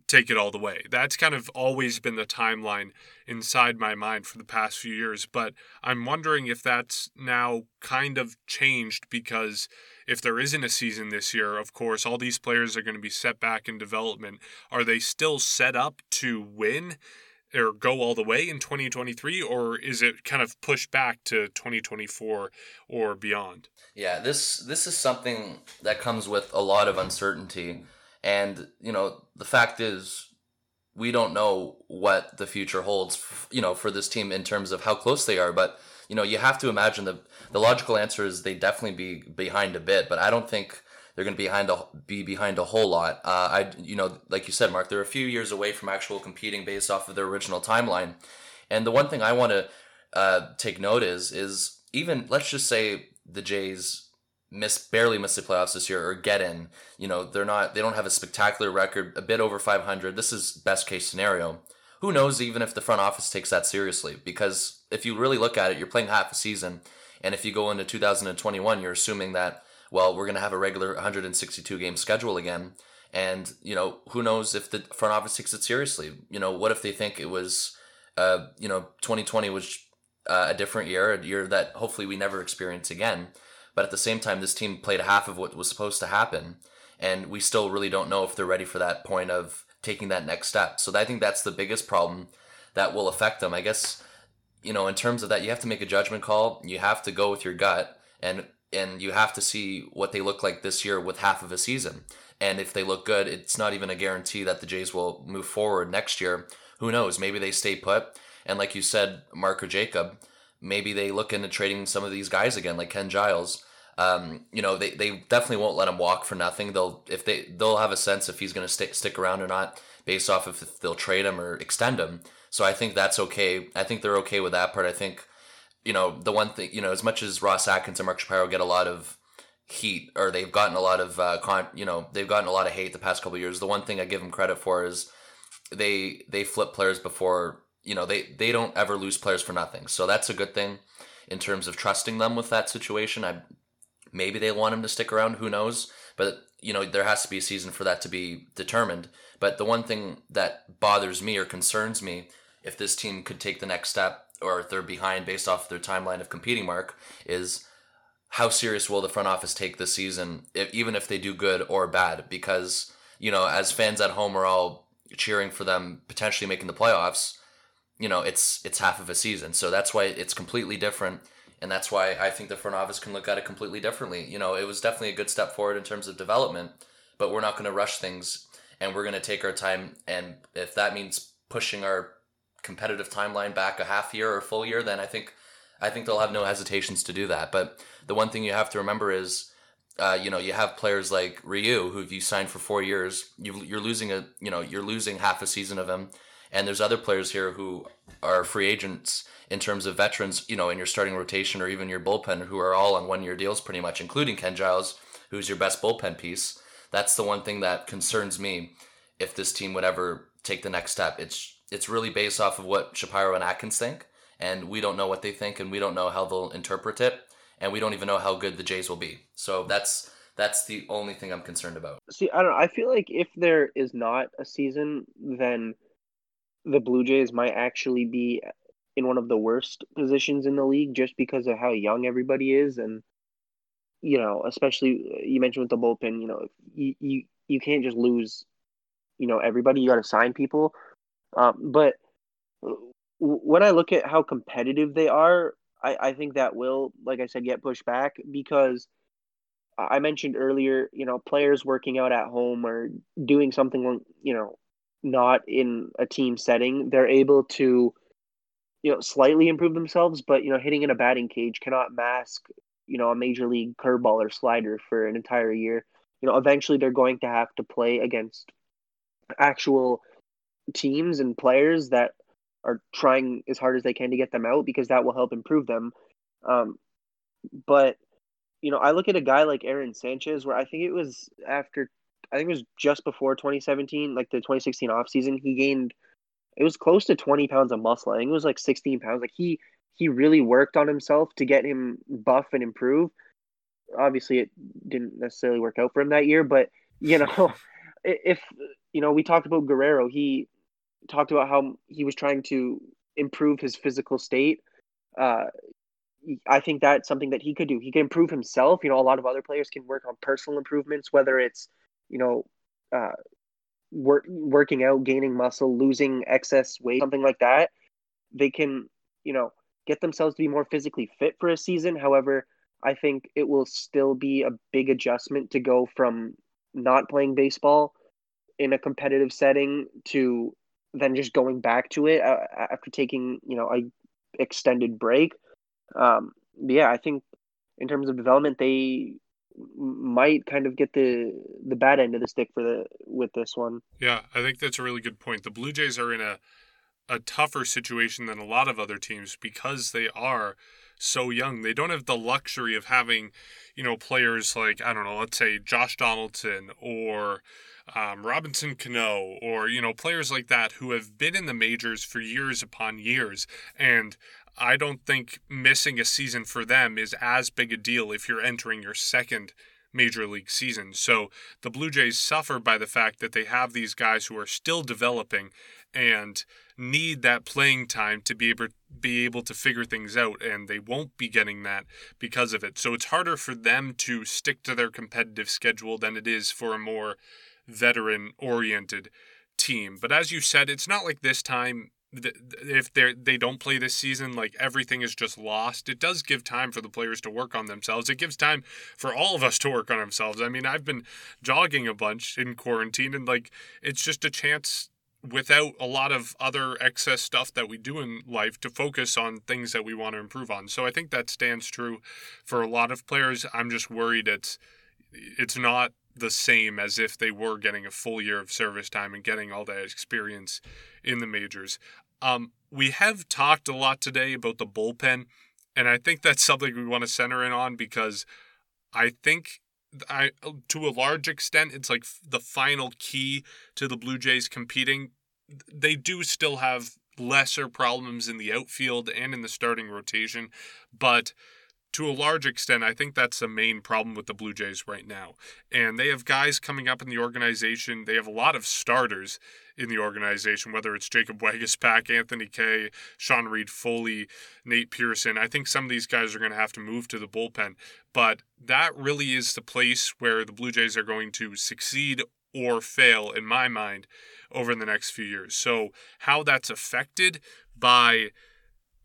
take it all the way. That's kind of always been the timeline inside my mind for the past few years. But I'm wondering if that's now kind of changed because if there isn't a season this year, of course, all these players are going to be set back in development. Are they still set up to win? Or go all the way in 2023 or is it kind of pushed back to 2024 or beyond? Yeah this this is something that comes with a lot of uncertainty. And you know the fact is we don't know what the future holds you know for this team in terms of how close they are. But you know you have to imagine the the logical answer is they definitely be behind a bit. But i don't think they're going to be behind a, be behind a whole lot. Uh, I you know like you said, Mark, they're a few years away from actual competing based off of their original timeline. And the one thing I want to uh, take note is is even let's just say the Jays miss barely miss the playoffs this year or get in. You know they're not they don't have a spectacular record, a bit over 500. This is best case scenario. Who knows even if the front office takes that seriously? Because if you really look at it, you're playing half a season, and if you go into 2021, you're assuming that well, we're going to have a regular 162 game schedule again. And, you know, who knows if the front office takes it seriously? You know, what if they think it was, uh, you know, 2020 was uh, a different year, a year that hopefully we never experience again. But at the same time, this team played half of what was supposed to happen. And we still really don't know if they're ready for that point of taking that next step. So I think that's the biggest problem that will affect them. I guess, you know, in terms of that, you have to make a judgment call. You have to go with your gut. And and you have to see what they look like this year with half of a season. And if they look good, it's not even a guarantee that the Jays will move forward next year. Who knows? Maybe they stay put. And like you said, Mark or Jacob, maybe they look into trading some of these guys again, like Ken Giles. Um, you know, they, they definitely won't let him walk for nothing. They'll if they they'll have a sense if he's going to stick stick around or not based off if they'll trade him or extend him. So I think that's okay. I think they're okay with that part. I think, you know, the one thing, you know, as much as Ross Atkins and Mark Shapiro get a lot of heat, or they've gotten a lot of, uh, con, you know, they've gotten a lot of hate the past couple years. The one thing I give them credit for is they they flip players before, you know, they they don't ever lose players for nothing. So that's a good thing in terms of trusting them with that situation. I maybe they want him to stick around. Who knows? But you know, there has to be a season for that to be determined. But the one thing that bothers me or concerns me, if this team could take the next step, or they're behind based off their timeline of competing, Mark, is how serious will the front office take this season, if, even if they do good or bad? Because you know, as fans at home are all cheering for them potentially making the playoffs, you know, it's it's half of a season, so that's why it's completely different and that's why I think the front office can look at it completely differently. You know, it was definitely a good step forward in terms of development, but we're not going to rush things, and we're going to take our time. And if that means pushing our competitive timeline back a half year or full year, then I think I think they'll have no hesitations to do that. But the one thing you have to remember is. Uh, you know, you have players like Ryu, who you signed for four years, you, you're losing a, you know, you're losing half a season of him, and there's other players here who are free agents in terms of veterans, you know, in your starting rotation or even your bullpen who are all on one year deals pretty much, including Ken Giles, who's your best bullpen piece. That's the one thing that concerns me if this team would ever take the next step. It's it's really based off of what Shapiro and Atkins think, and we don't know what they think, and we don't know how they'll interpret it, and we don't even know how good the Jays will be. So that's that's the only thing I'm concerned about. See, I don't. I feel like if there is not a season, then the Blue Jays might actually be in one of the worst positions in the league just because of how young everybody is and you know especially uh, you mentioned with the bullpen you know you you, you can't just lose you know everybody you got to sign people um, but when i look at how competitive they are I, I think that will like i said get pushed back because i mentioned earlier you know players working out at home or doing something you know not in a team setting, they're able to, you know, slightly improve themselves, but you know, hitting in a batting cage cannot mask, you know, a major league curveball or slider for an entire year. You know, eventually they're going to have to play against actual teams and players that are trying as hard as they can to get them out because that will help improve them. Um, but you know, I look at a guy like Aaron Sanchez, where I think it was after I think it was just before 2017, like the 2016 off season, he gained it was close to 20 pounds of muscle. I think it was like 16 pounds. Like he he really worked on himself to get him buff and improve. Obviously, it didn't necessarily work out for him that year, but you know, if you know, we talked about Guerrero. He talked about how he was trying to improve his physical state. Uh, I think that's something that he could do. He can improve himself. You know, a lot of other players can work on personal improvements, whether it's you know, uh, work, working out, gaining muscle, losing excess weight, something like that, they can, you know, get themselves to be more physically fit for a season. However, I think it will still be a big adjustment to go from not playing baseball in a competitive setting to then just going back to it uh, after taking, you know, a extended break. Um, yeah, I think in terms of development, they might kind of get the the bad end of the stick for the with this one. Yeah, I think that's a really good point. The Blue Jays are in a a tougher situation than a lot of other teams because they are so young. They don't have the luxury of having, you know, players like I don't know, let's say Josh Donaldson or um, Robinson Cano or you know players like that who have been in the majors for years upon years and I don't think missing a season for them is as big a deal if you're entering your second major league season. So the Blue Jays suffer by the fact that they have these guys who are still developing and need that playing time to be able be able to figure things out and they won't be getting that because of it. So it's harder for them to stick to their competitive schedule than it is for a more veteran oriented team. But as you said, it's not like this time if they they don't play this season, like everything is just lost. It does give time for the players to work on themselves. It gives time for all of us to work on ourselves. I mean, I've been jogging a bunch in quarantine, and like it's just a chance without a lot of other excess stuff that we do in life to focus on things that we want to improve on. So I think that stands true for a lot of players. I'm just worried it's it's not the same as if they were getting a full year of service time and getting all that experience in the majors. Um, we have talked a lot today about the bullpen, and I think that's something we want to center in on because I think I uh, to a large extent it's like the final key to the Blue Jays competing. They do still have lesser problems in the outfield and in the starting rotation, but to a large extent, I think that's the main problem with the Blue Jays right now. And they have guys coming up in the organization. They have a lot of starters in the organization, whether it's Jacob Waguespack, Anthony Kay, Sean Reid-Foley, Nate Pearson. I think some of these guys are going to have to move to the bullpen. But that really is the place where the Blue Jays are going to succeed or fail, in my mind, over the next few years. So, how that's affected by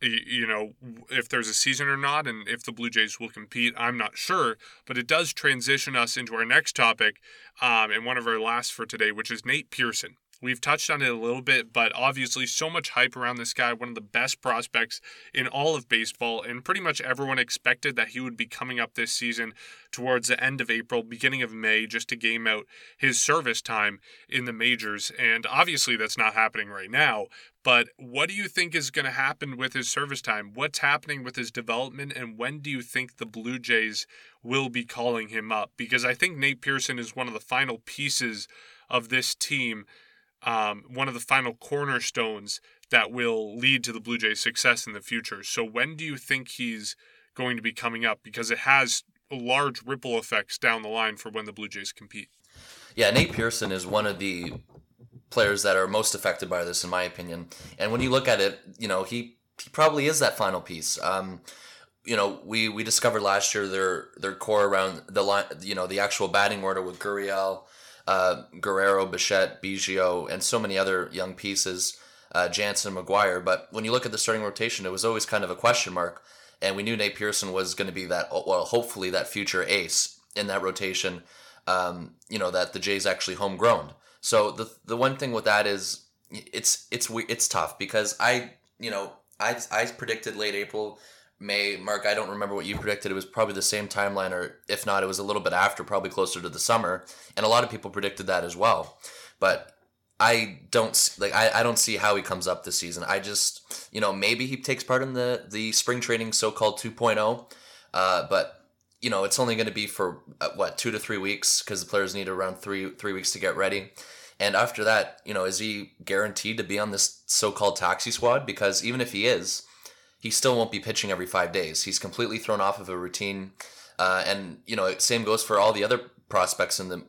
you know, if there's a season or not, and if the Blue Jays will compete, I'm not sure. But it does transition us into our next topic, um, and one of our last for today, which is Nate Pearson. We've touched on it a little bit, but obviously, so much hype around this guy, one of the best prospects in all of baseball, and pretty much everyone expected that he would be coming up this season towards the end of April, beginning of May, just to game out his service time in the majors. And obviously, that's not happening right now. But what do you think is going to happen with his service time? What's happening with his development? And when do you think the Blue Jays will be calling him up? Because I think Nate Pearson is one of the final pieces of this team um, one of the final cornerstones that will lead to the Blue Jays' success in the future. So when do you think he's going to be coming up? Because it has large ripple effects down the line for when the Blue Jays compete. Yeah, Nate Pearson is one of the players that are most affected by this, in my opinion. And when you look at it, you know he he probably is that final piece. Um, you know, we we discovered last year their their core around the line, you know, the actual batting order with Gurriel, uh, Guerrero, Bichette, Biggio, and so many other young pieces, uh, Jansen, McGuire. But when you look at the starting rotation, it was always kind of a question mark. And we knew Nate Pearson was going to be that, well, hopefully that future ace in that rotation. Um, you know that the Jays actually homegrown. So the the one thing with that is it's it's it's tough because I you know I I predicted late April May, Mark, I don't remember what you predicted. It was probably the same timeline, or if not, it was a little bit after, probably closer to the summer. And a lot of people predicted that as well. But I don't like I, I don't see how he comes up this season. I just you know maybe he takes part in the the spring training so called 2.0, uh, but you know it's only going to be for uh, what two to three weeks because the players need around three three weeks to get ready. And after that, you know, is he guaranteed to be on this so called taxi squad? Because even if he is, he still won't be pitching every five days. He's completely thrown off of a routine. Uh, and you know, same goes for all the other prospects in the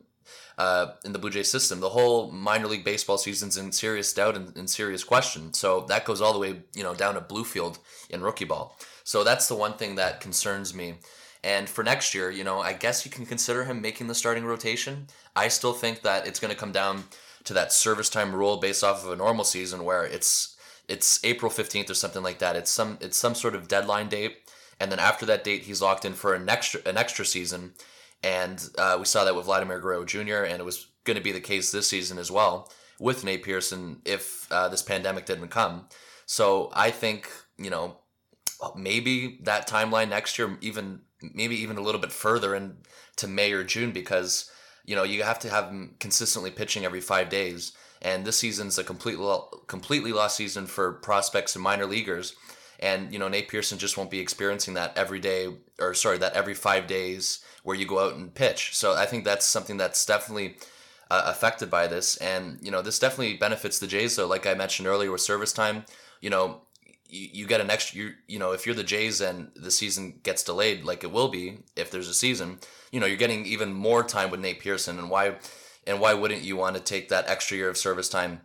uh, in the Blue Jays system. The whole minor league baseball season's in serious doubt and in serious question. So that goes all the way, you know, down to Bluefield in rookie ball. So that's the one thing that concerns me. And for next year, you know, I guess you can consider him making the starting rotation. I still think that it's going to come down to that service time rule based off of a normal season where it's it's April 15th or something like that. It's some it's some sort of deadline date, and then after that date, he's locked in for an extra an extra season. And uh, we saw that with Vladimir Guerrero Jr. and it was going to be the case this season as well with Nate Pearson if uh, this pandemic didn't come. So I think you know maybe that timeline next year, even maybe even a little bit further into May or June because you know you have to have him consistently pitching every five days and this season's a completely completely lost season for prospects and minor leaguers. And you know Nate Pearson just won't be experiencing that every day, or sorry, that every five days where you go out and pitch. So I think that's something that's definitely uh, affected by this, and you know this definitely benefits the Jays. Though, like I mentioned earlier, with service time, you know you, you get an extra you you know if you're the Jays and the season gets delayed like it will be if there's a season you know you're getting even more time with Nate Pearson and why and why wouldn't you want to take that extra year of service time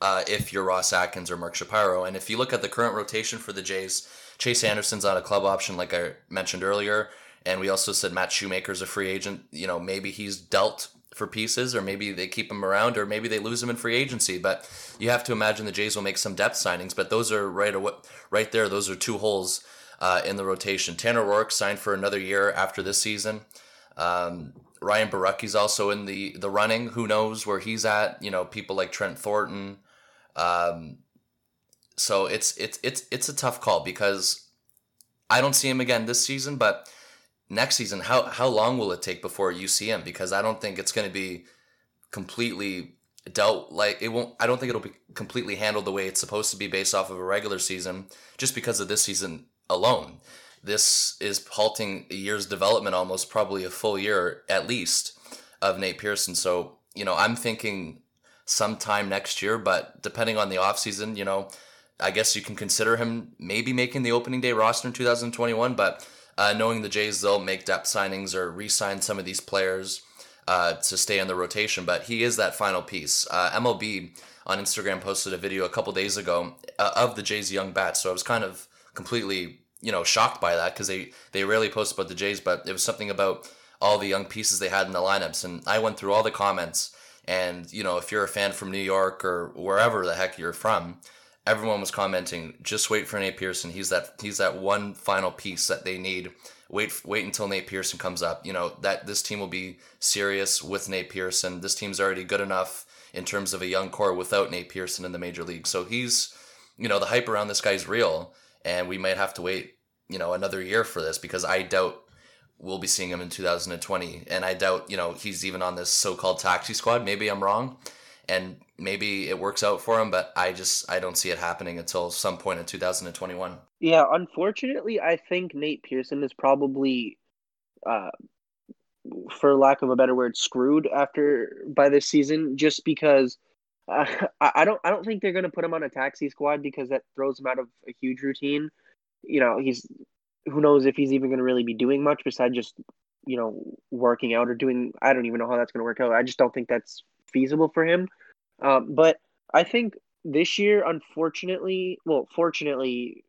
uh, if you're Ross Atkins or Mark Shapiro? And if you look at the current rotation for the Jays, Chase Anderson's on a club option, like I mentioned earlier. And we also said Matt Shoemaker's a free agent. You know, maybe he's dealt for pieces, or maybe they keep him around, or maybe they lose him in free agency. But you have to imagine the Jays will make some depth signings. But those are right away, right there. Those are two holes uh, in the rotation. Tanner Roark signed for another year after this season. Um, Ryan Borucki's also in the the running. Who knows where he's at? You know, people like Trent Thornton. Um, so it's it's it's it's a tough call because I don't see him again this season, but next season, how how long will it take before you see him? Because I don't think it's going to be completely dealt like it won't I don't think it'll be completely handled the way it's supposed to be based off of a regular season just because of this season alone. This is halting a year's development almost probably a full year at least of Nate Pearson. So, you know, I'm thinking sometime next year, but depending on the offseason, you know, I guess you can consider him maybe making the opening day roster in 2021, but uh, knowing the Jays, they'll make depth signings or re sign some of these players uh, to stay in the rotation, but he is that final piece. Uh, MLB on Instagram posted a video a couple days ago uh, of the Jays' young bats, so I was kind of completely you know shocked by that because they they rarely post about the Jays, but it was something about all the young pieces they had in the lineups, and I went through all the comments. And you know, if you're a fan from New York or wherever the heck you're from, everyone was commenting, just wait for Nate Pearson. He's that he's that one final piece that they need wait wait until Nate Pearson comes up. You know that this team will be serious with Nate Pearson. This team's already good enough in terms of a young core without Nate Pearson in the major league. So he's, you know, the hype around this guy's real, and we might have to wait, you know, another year for this because I doubt we'll be seeing him in 2020, and I doubt, you know, he's even on this so-called taxi squad. Maybe I'm wrong, and maybe it works out for him, but I just I don't see it happening until some point in 2021. Yeah, unfortunately, I think Nate Pearson is probably, uh, for lack of a better word, screwed after by this season, just because. Uh, I don't. I don't think they're going to put him on a taxi squad because that throws him out of a huge routine. You know, he's who knows if he's even going to really be doing much besides just you know working out or doing. I don't even know how that's going to work out. I just don't think that's feasible for him. Um, but I think this year, unfortunately, well, fortunately,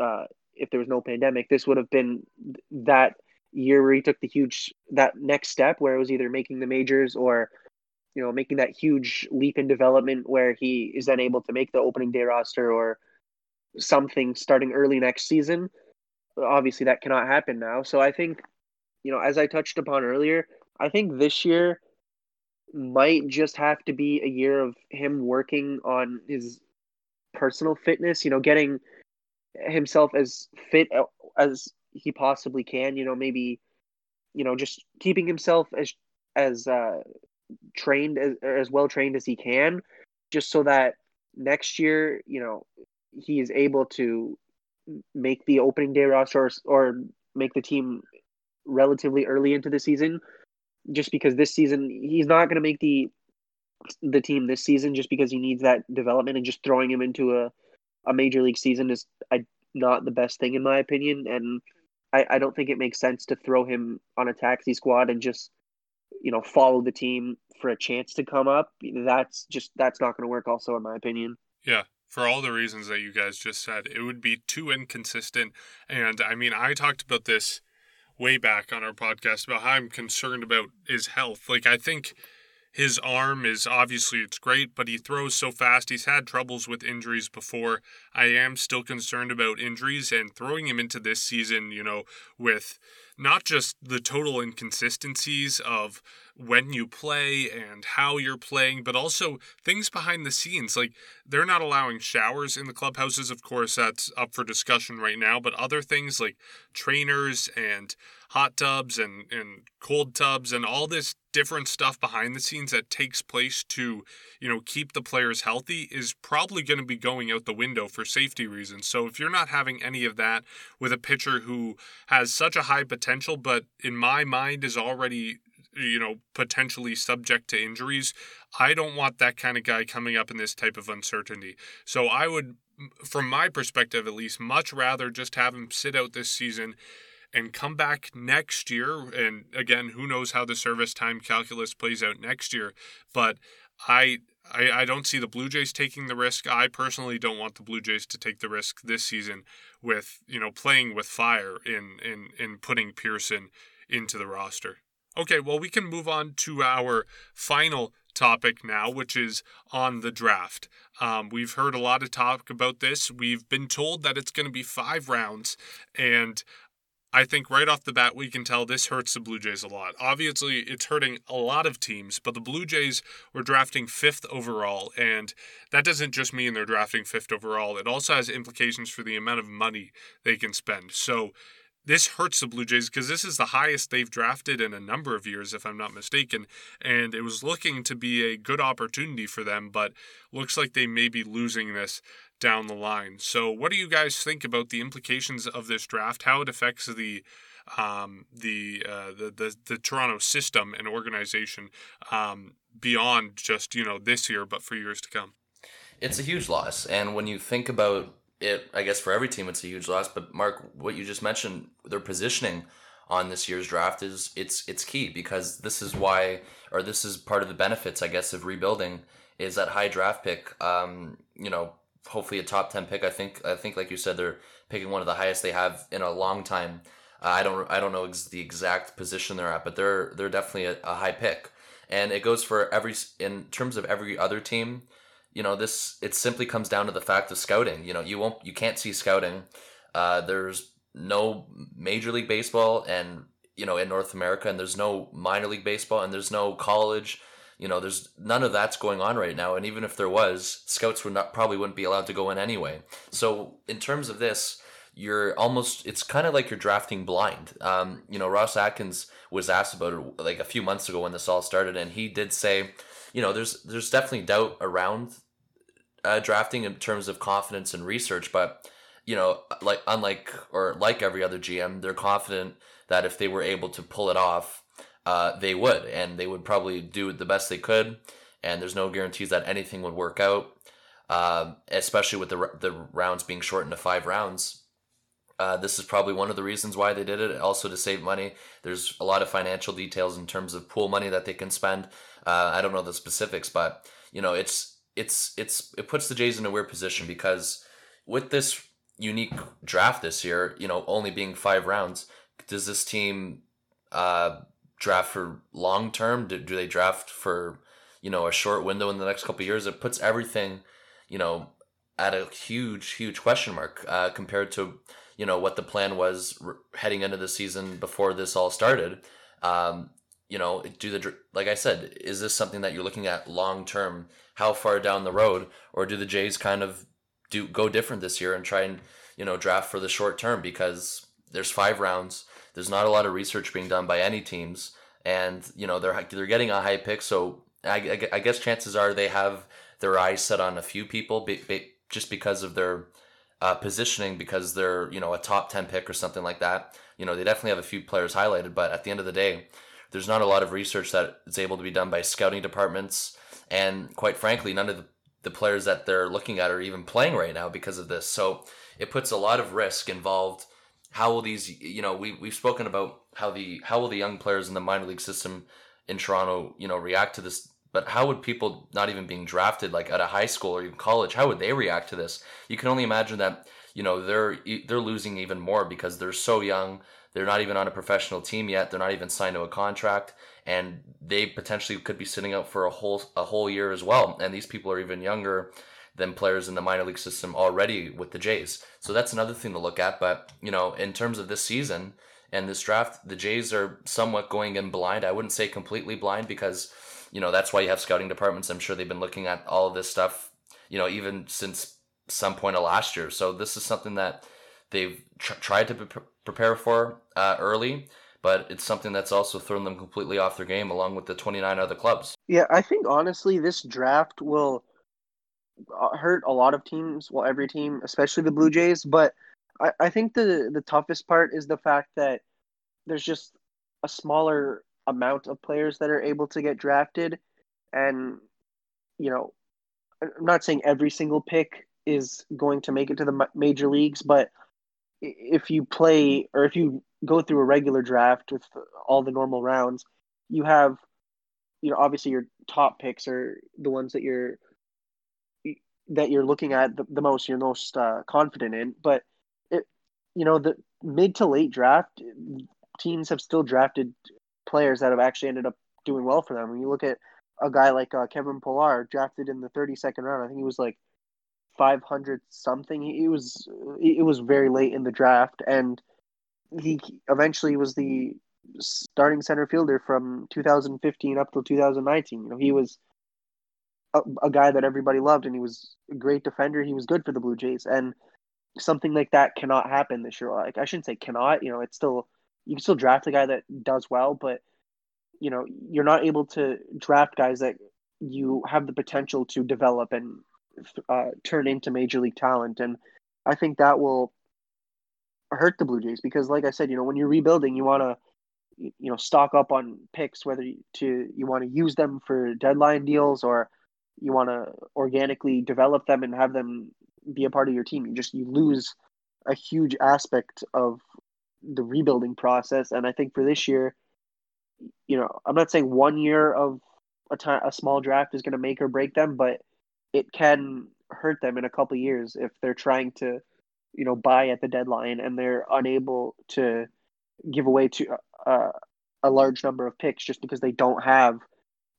uh, if there was no pandemic, this would have been that year where he took the huge that next step where it was either making the majors or you know making that huge leap in development where he is then able to make the opening day roster or something starting early next season obviously that cannot happen now. So i think you know as i touched upon earlier i think this year might just have to be a year of him working on his personal fitness, you know, getting himself as fit as he possibly can, you know, maybe you know, just keeping himself as as uh trained as as well trained as he can just so that next year, you know, he is able to make the opening day roster or, or make the team relatively early into the season just because this season he's not going to make the the team this season just because he needs that development and just throwing him into a, a major league season is I, not the best thing in my opinion. And I, I don't think it makes sense to throw him on a taxi squad and just you know follow the team for a chance to come up. That's just that's not going to work also in my opinion. Yeah for all the reasons that you guys just said it would be too inconsistent and i mean i talked about this way back on our podcast about how I'm concerned about his health. Like I think his arm is obviously it's great, but he throws so fast. He's had troubles with injuries before. I am still concerned about injuries and throwing him into this season, you know, with not just the total inconsistencies of when you play and how you're playing, but also things behind the scenes. Like they're not allowing showers in the clubhouses, of course, that's up for discussion right now, but other things like trainers and hot tubs and, and cold tubs and all this different stuff behind the scenes that takes place to, you know, keep the players healthy is probably going to be going out the window for safety reasons. So if you're not having any of that with a pitcher who has such a high potential, but in my mind is already you know, potentially subject to injuries. I don't want that kind of guy coming up in this type of uncertainty. So I would, from my perspective at least, much rather just have him sit out this season and come back next year. And again, who knows how the service time calculus plays out next year. But I I, I don't see the Blue Jays taking the risk. I personally don't want the Blue Jays to take the risk this season with, you know, playing with fire in in, in putting Pearson into the roster. Okay, well, we can move on to our final topic now, which is on the draft. Um, we've heard a lot of talk about this. We've been told that it's going to be five rounds, and I think right off the bat we can tell this hurts the Blue Jays a lot. Obviously, it's hurting a lot of teams, but the Blue Jays were drafting fifth overall, and that doesn't just mean they're drafting fifth overall. It also has implications for the amount of money they can spend. So this hurts the Blue Jays because this is the highest they've drafted in a number of years, if I'm not mistaken. And it was looking to be a good opportunity for them, but looks like they may be losing this down the line. So, what do you guys think about the implications of this draft? How it affects the um, the, uh, the the the Toronto system and organization um, beyond just you know this year, but for years to come? It's a huge loss, and when you think about it, I guess for every team it's a huge loss. But Mark, what you just mentioned, their positioning on this year's draft is it's it's key because this is why, or this is part of the benefits, I guess, of rebuilding is that high draft pick. Um, you know, hopefully a top ten pick. I think I think like you said, they're picking one of the highest they have in a long time. Uh, I don't I don't know ex- the exact position they're at, but they're they're definitely a, a high pick, and it goes for every in terms of every other team you know this it simply comes down to the fact of scouting you know you won't you can't see scouting uh, there's no major league baseball and you know in north america and there's no minor league baseball and there's no college you know there's none of that's going on right now and even if there was scouts would not probably wouldn't be allowed to go in anyway. So in terms of this you're almost it's kind of like you're drafting blind. Um, you know ross atkins was asked about it like a few months ago when this all started and he did say you know there's there's definitely doubt around uh, drafting in terms of confidence and research, but you know, like unlike or like every other GM, they're confident that if they were able to pull it off, uh, they would, and they would probably do the best they could. And there's no guarantees that anything would work out, uh, especially with the the rounds being shortened to five rounds. Uh, this is probably one of the reasons why they did it. Also to save money. There's a lot of financial details in terms of pool money that they can spend. Uh, I don't know the specifics, but you know it's it's it's it puts the Jays in a weird position because with this unique draft this year, you know, only being five rounds, does this team uh, draft for long term? Do, do they draft for you know a short window in the next couple years? It puts everything, you know, at a huge huge question mark uh, compared to you know what the plan was heading into the season before this all started. Um, you know, do the like I said, is this something that you're looking at long term? How far down the road, or do the Jays kind of do go different this year and try and you know draft for the short term because there's five rounds. There's not a lot of research being done by any teams, and you know they're they're getting a high pick. So I, I guess chances are they have their eyes set on a few people be, be, just because of their uh, positioning, because they're you know a top ten pick or something like that. You know they definitely have a few players highlighted, but at the end of the day there's not a lot of research that is able to be done by scouting departments, and quite frankly, none of the, the players that they're looking at are even playing right now because of this. So it puts a lot of risk involved. How will these, you know, we we've spoken about how the how will the young players in the minor league system in Toronto, you know, react to this but how would people not even being drafted like at a high school or even college how would they react to this you can only imagine that you know they're they're losing even more because they're so young they're not even on a professional team yet. They're not even signed to a contract, and they potentially could be sitting out for a whole a whole year as well. And these people are even younger than players in the minor league system already with the Jays. So that's another thing to look at. But you know, in terms of this season and this draft, the Jays are somewhat going in blind. I wouldn't say completely blind because you know that's why you have scouting departments. I'm sure they've been looking at all of this stuff. You know, even since some point of last year. So this is something that they've tr- tried to pre- prepare for uh, early, but it's something that's also thrown them completely off their game, along with the 29 other clubs. Yeah, I think honestly, this draft will hurt a lot of teams. Well, every team, especially the Blue Jays. But I, I think the the toughest part is the fact that there's just a smaller amount of players that are able to get drafted, and you know, I'm not saying every single pick is going to make it to the major leagues, but if you play or if you go through a regular draft with all the normal rounds, you have, you know, obviously your top picks are the ones that you're that you're looking at the, the most, you're most uh, confident in. But it, you know, the mid to late draft teams have still drafted players that have actually ended up doing well for them. When you look at a guy like uh, Kevin Pillar, drafted in the 32nd round, I think he was like 500 something. He was it was very late in the draft, and he eventually was the starting center fielder from 2015 up till 2019. You know, he was a, guy that everybody loved, and he was a great defender. He was good for the Blue Jays, and something like that cannot happen this year. Like I shouldn't say cannot. You know, it's still you can still draft a guy that does well, but you know you're not able to draft guys that you have the potential to develop and uh, turn into major league talent. And I think that will hurt the Blue Jays because, like I said, you know, when you're rebuilding, you want to you know stock up on picks whether to you want to use them for deadline deals or you want to organically develop them and have them be a part of your team. You just you lose a huge aspect of the rebuilding process. And i think for this year you know i'm not saying one year of a time a small draft is going to make or break them but it can hurt them in a couple years if they're trying to you know buy at the deadline and they're unable to give away to uh, a large number of picks just because they don't have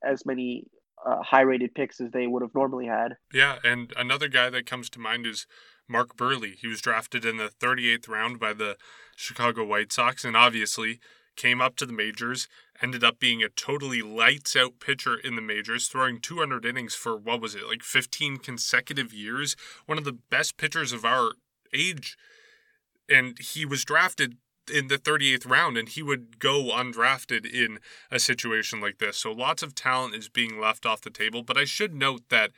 as many uh, high rated picks as they would have normally had. Yeah, and another guy that comes to mind is Mark Buehrle. He was drafted in the 38th round by the Chicago White Sox and obviously came up to the majors, ended up being a totally lights out pitcher in the majors, throwing 200 innings for what was it, like 15 consecutive years? One of the best pitchers of our age. And he was drafted in the 38th round and he would go undrafted in a situation like this. So lots of talent is being left off the table, but I should note that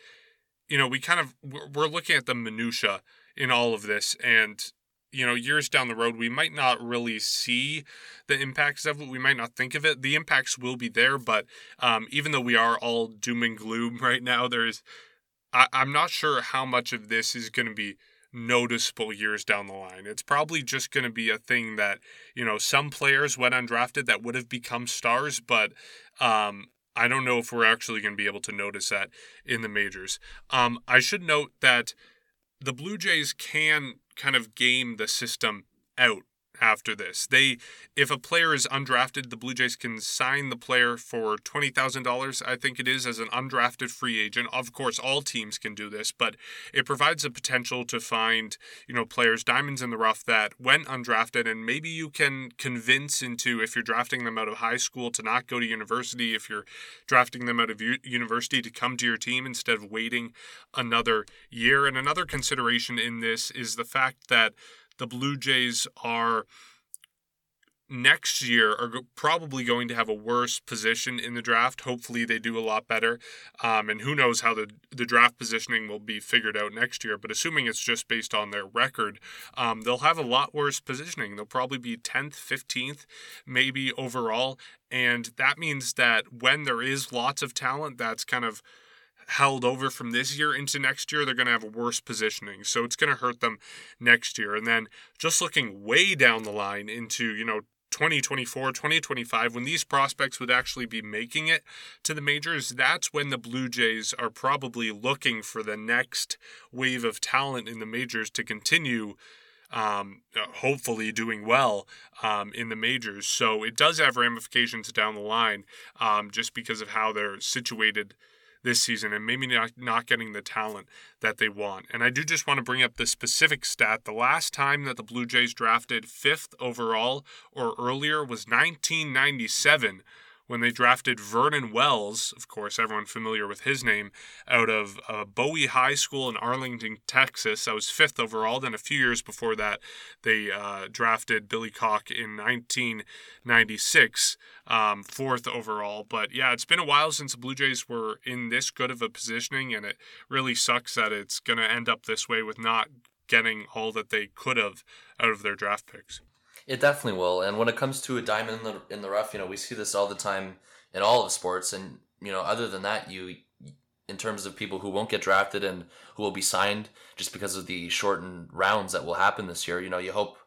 you know, we kind of we're looking at the minutia in all of this and you know, years down the road, we might not really see the impacts of it. We might not think of it. The impacts will be there, but um, even though we are all doom and gloom right now, there's I, I'm not sure how much of this is going to be noticeable years down the line. It's probably just going to be a thing that, you know, some players went undrafted that would have become stars, but um, I don't know if we're actually going to be able to notice that in the majors. Um, I should note that the Blue Jays can kind of game the system out after this. They if a player is undrafted, the Blue Jays can sign the player for $20,000, I think it is as an undrafted free agent. Of course, all teams can do this, but it provides a potential to find, you know, players diamonds in the rough that went undrafted and maybe you can convince into if you're drafting them out of high school to not go to university, if you're drafting them out of u- university to come to your team instead of waiting another year. And another consideration in this is the fact that the Blue Jays are next year are probably going to have a worse position in the draft. Hopefully, they do a lot better. Um, and who knows how the, the draft positioning will be figured out next year. But assuming it's just based on their record, um, they'll have a lot worse positioning. They'll probably be 10th, 15th, maybe overall. And that means that when there is lots of talent that's kind of held over from this year into next year, they're going to have worse positioning. So it's going to hurt them next year. And then just looking way down the line into, you know, 2024, 2025, when these prospects would actually be making it to the majors, that's when the Blue Jays are probably looking for the next wave of talent in the majors to continue um, hopefully doing well um, in the majors. So it does have ramifications down the line um, just because of how they're situated this season and maybe not, not getting the talent that they want. And I do just want to bring up the specific stat. The last time that the Blue Jays drafted fifth overall or earlier was 1997 when they drafted Vernon Wells, of course, everyone familiar with his name, out of uh, Bowie High School in Arlington, Texas. That was fifth overall. Then a few years before that, they uh, drafted Billy Koch in 1996, um, fourth overall. But yeah, it's been a while since the Blue Jays were in this good of a positioning, and it really sucks that it's going to end up this way with not getting all that they could have out of their draft picks. It definitely will. And when it comes to a diamond in the in the rough, you know, we see this all the time in all of sports. And you know, other than that, you in terms of people who won't get drafted and who will be signed just because of the shortened rounds that will happen this year. You know, you hope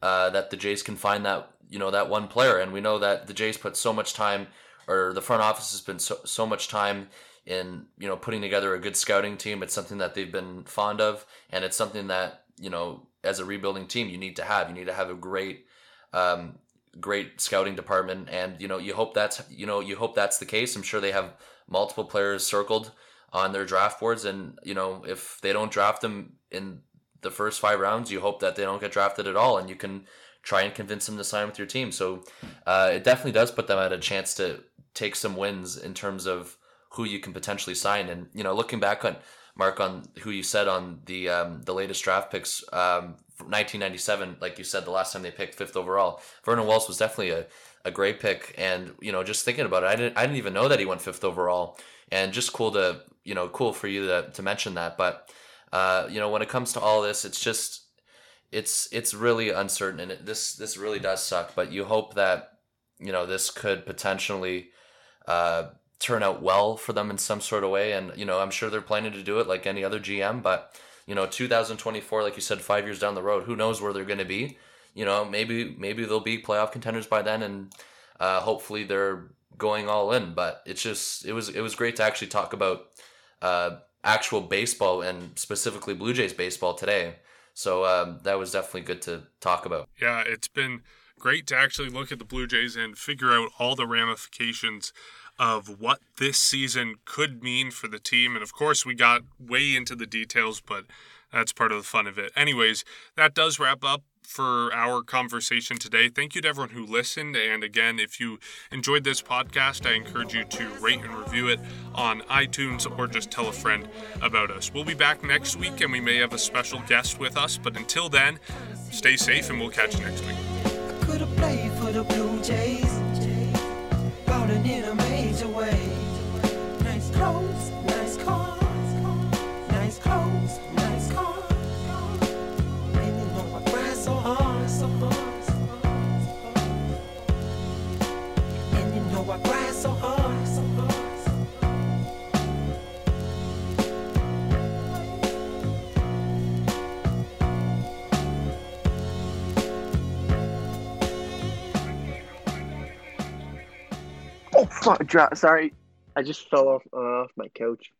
uh, that the Jays can find that you know that one player, and we know that the Jays put so much time, or the front office has been so so much time in you know putting together a good scouting team. It's something that they've been fond of, and it's something that you know as a rebuilding team you need to have. You need to have a great um, great scouting department, and you know you hope that's you know you hope that's the case. I'm sure they have multiple players circled on their draft boards, and you know if they don't draft them in the first five rounds, you hope that they don't get drafted at all, and you can try and convince them to sign with your team. So uh, it definitely does put them at a chance to take some wins in terms of who you can potentially sign. And you know, looking back on Mark on who you said on the um, the latest draft picks um, 1997. Like you said, the last time they picked fifth overall, Vernon Wells was definitely a, a great pick. And you know, just thinking about it, I didn't I didn't even know that he went fifth overall. And just cool to you know cool for you to to mention that. But uh, you know, when it comes to all this, it's just it's it's really uncertain, and it, this this really does suck. But you hope that you know this could potentially. Uh, turn out well for them in some sort of way. And, you know, I'm sure they're planning to do it like any other GM, but, you know, 2024, like you said, five years down the road, who knows where they're going to be? You know, maybe, maybe they'll be playoff contenders by then and uh, hopefully they're going all in. But it's just, it was, it was great to actually talk about uh, actual baseball and specifically Blue Jays baseball today. So um, that was definitely good to talk about. Yeah, it's been great to actually look at the Blue Jays and figure out all the ramifications of what this season could mean for the team. And of course, we got way into the details, but that's part of the fun of it. Anyways, that does wrap up for our conversation today. Thank you to everyone who listened. And again, if you enjoyed this podcast, I encourage you to rate and review it on iTunes or just tell a friend about us. We'll be back next week and we may have a special guest with us. But until then, stay safe and we'll catch you next week. Fuck! Sorry, I just fell off uh, off my couch.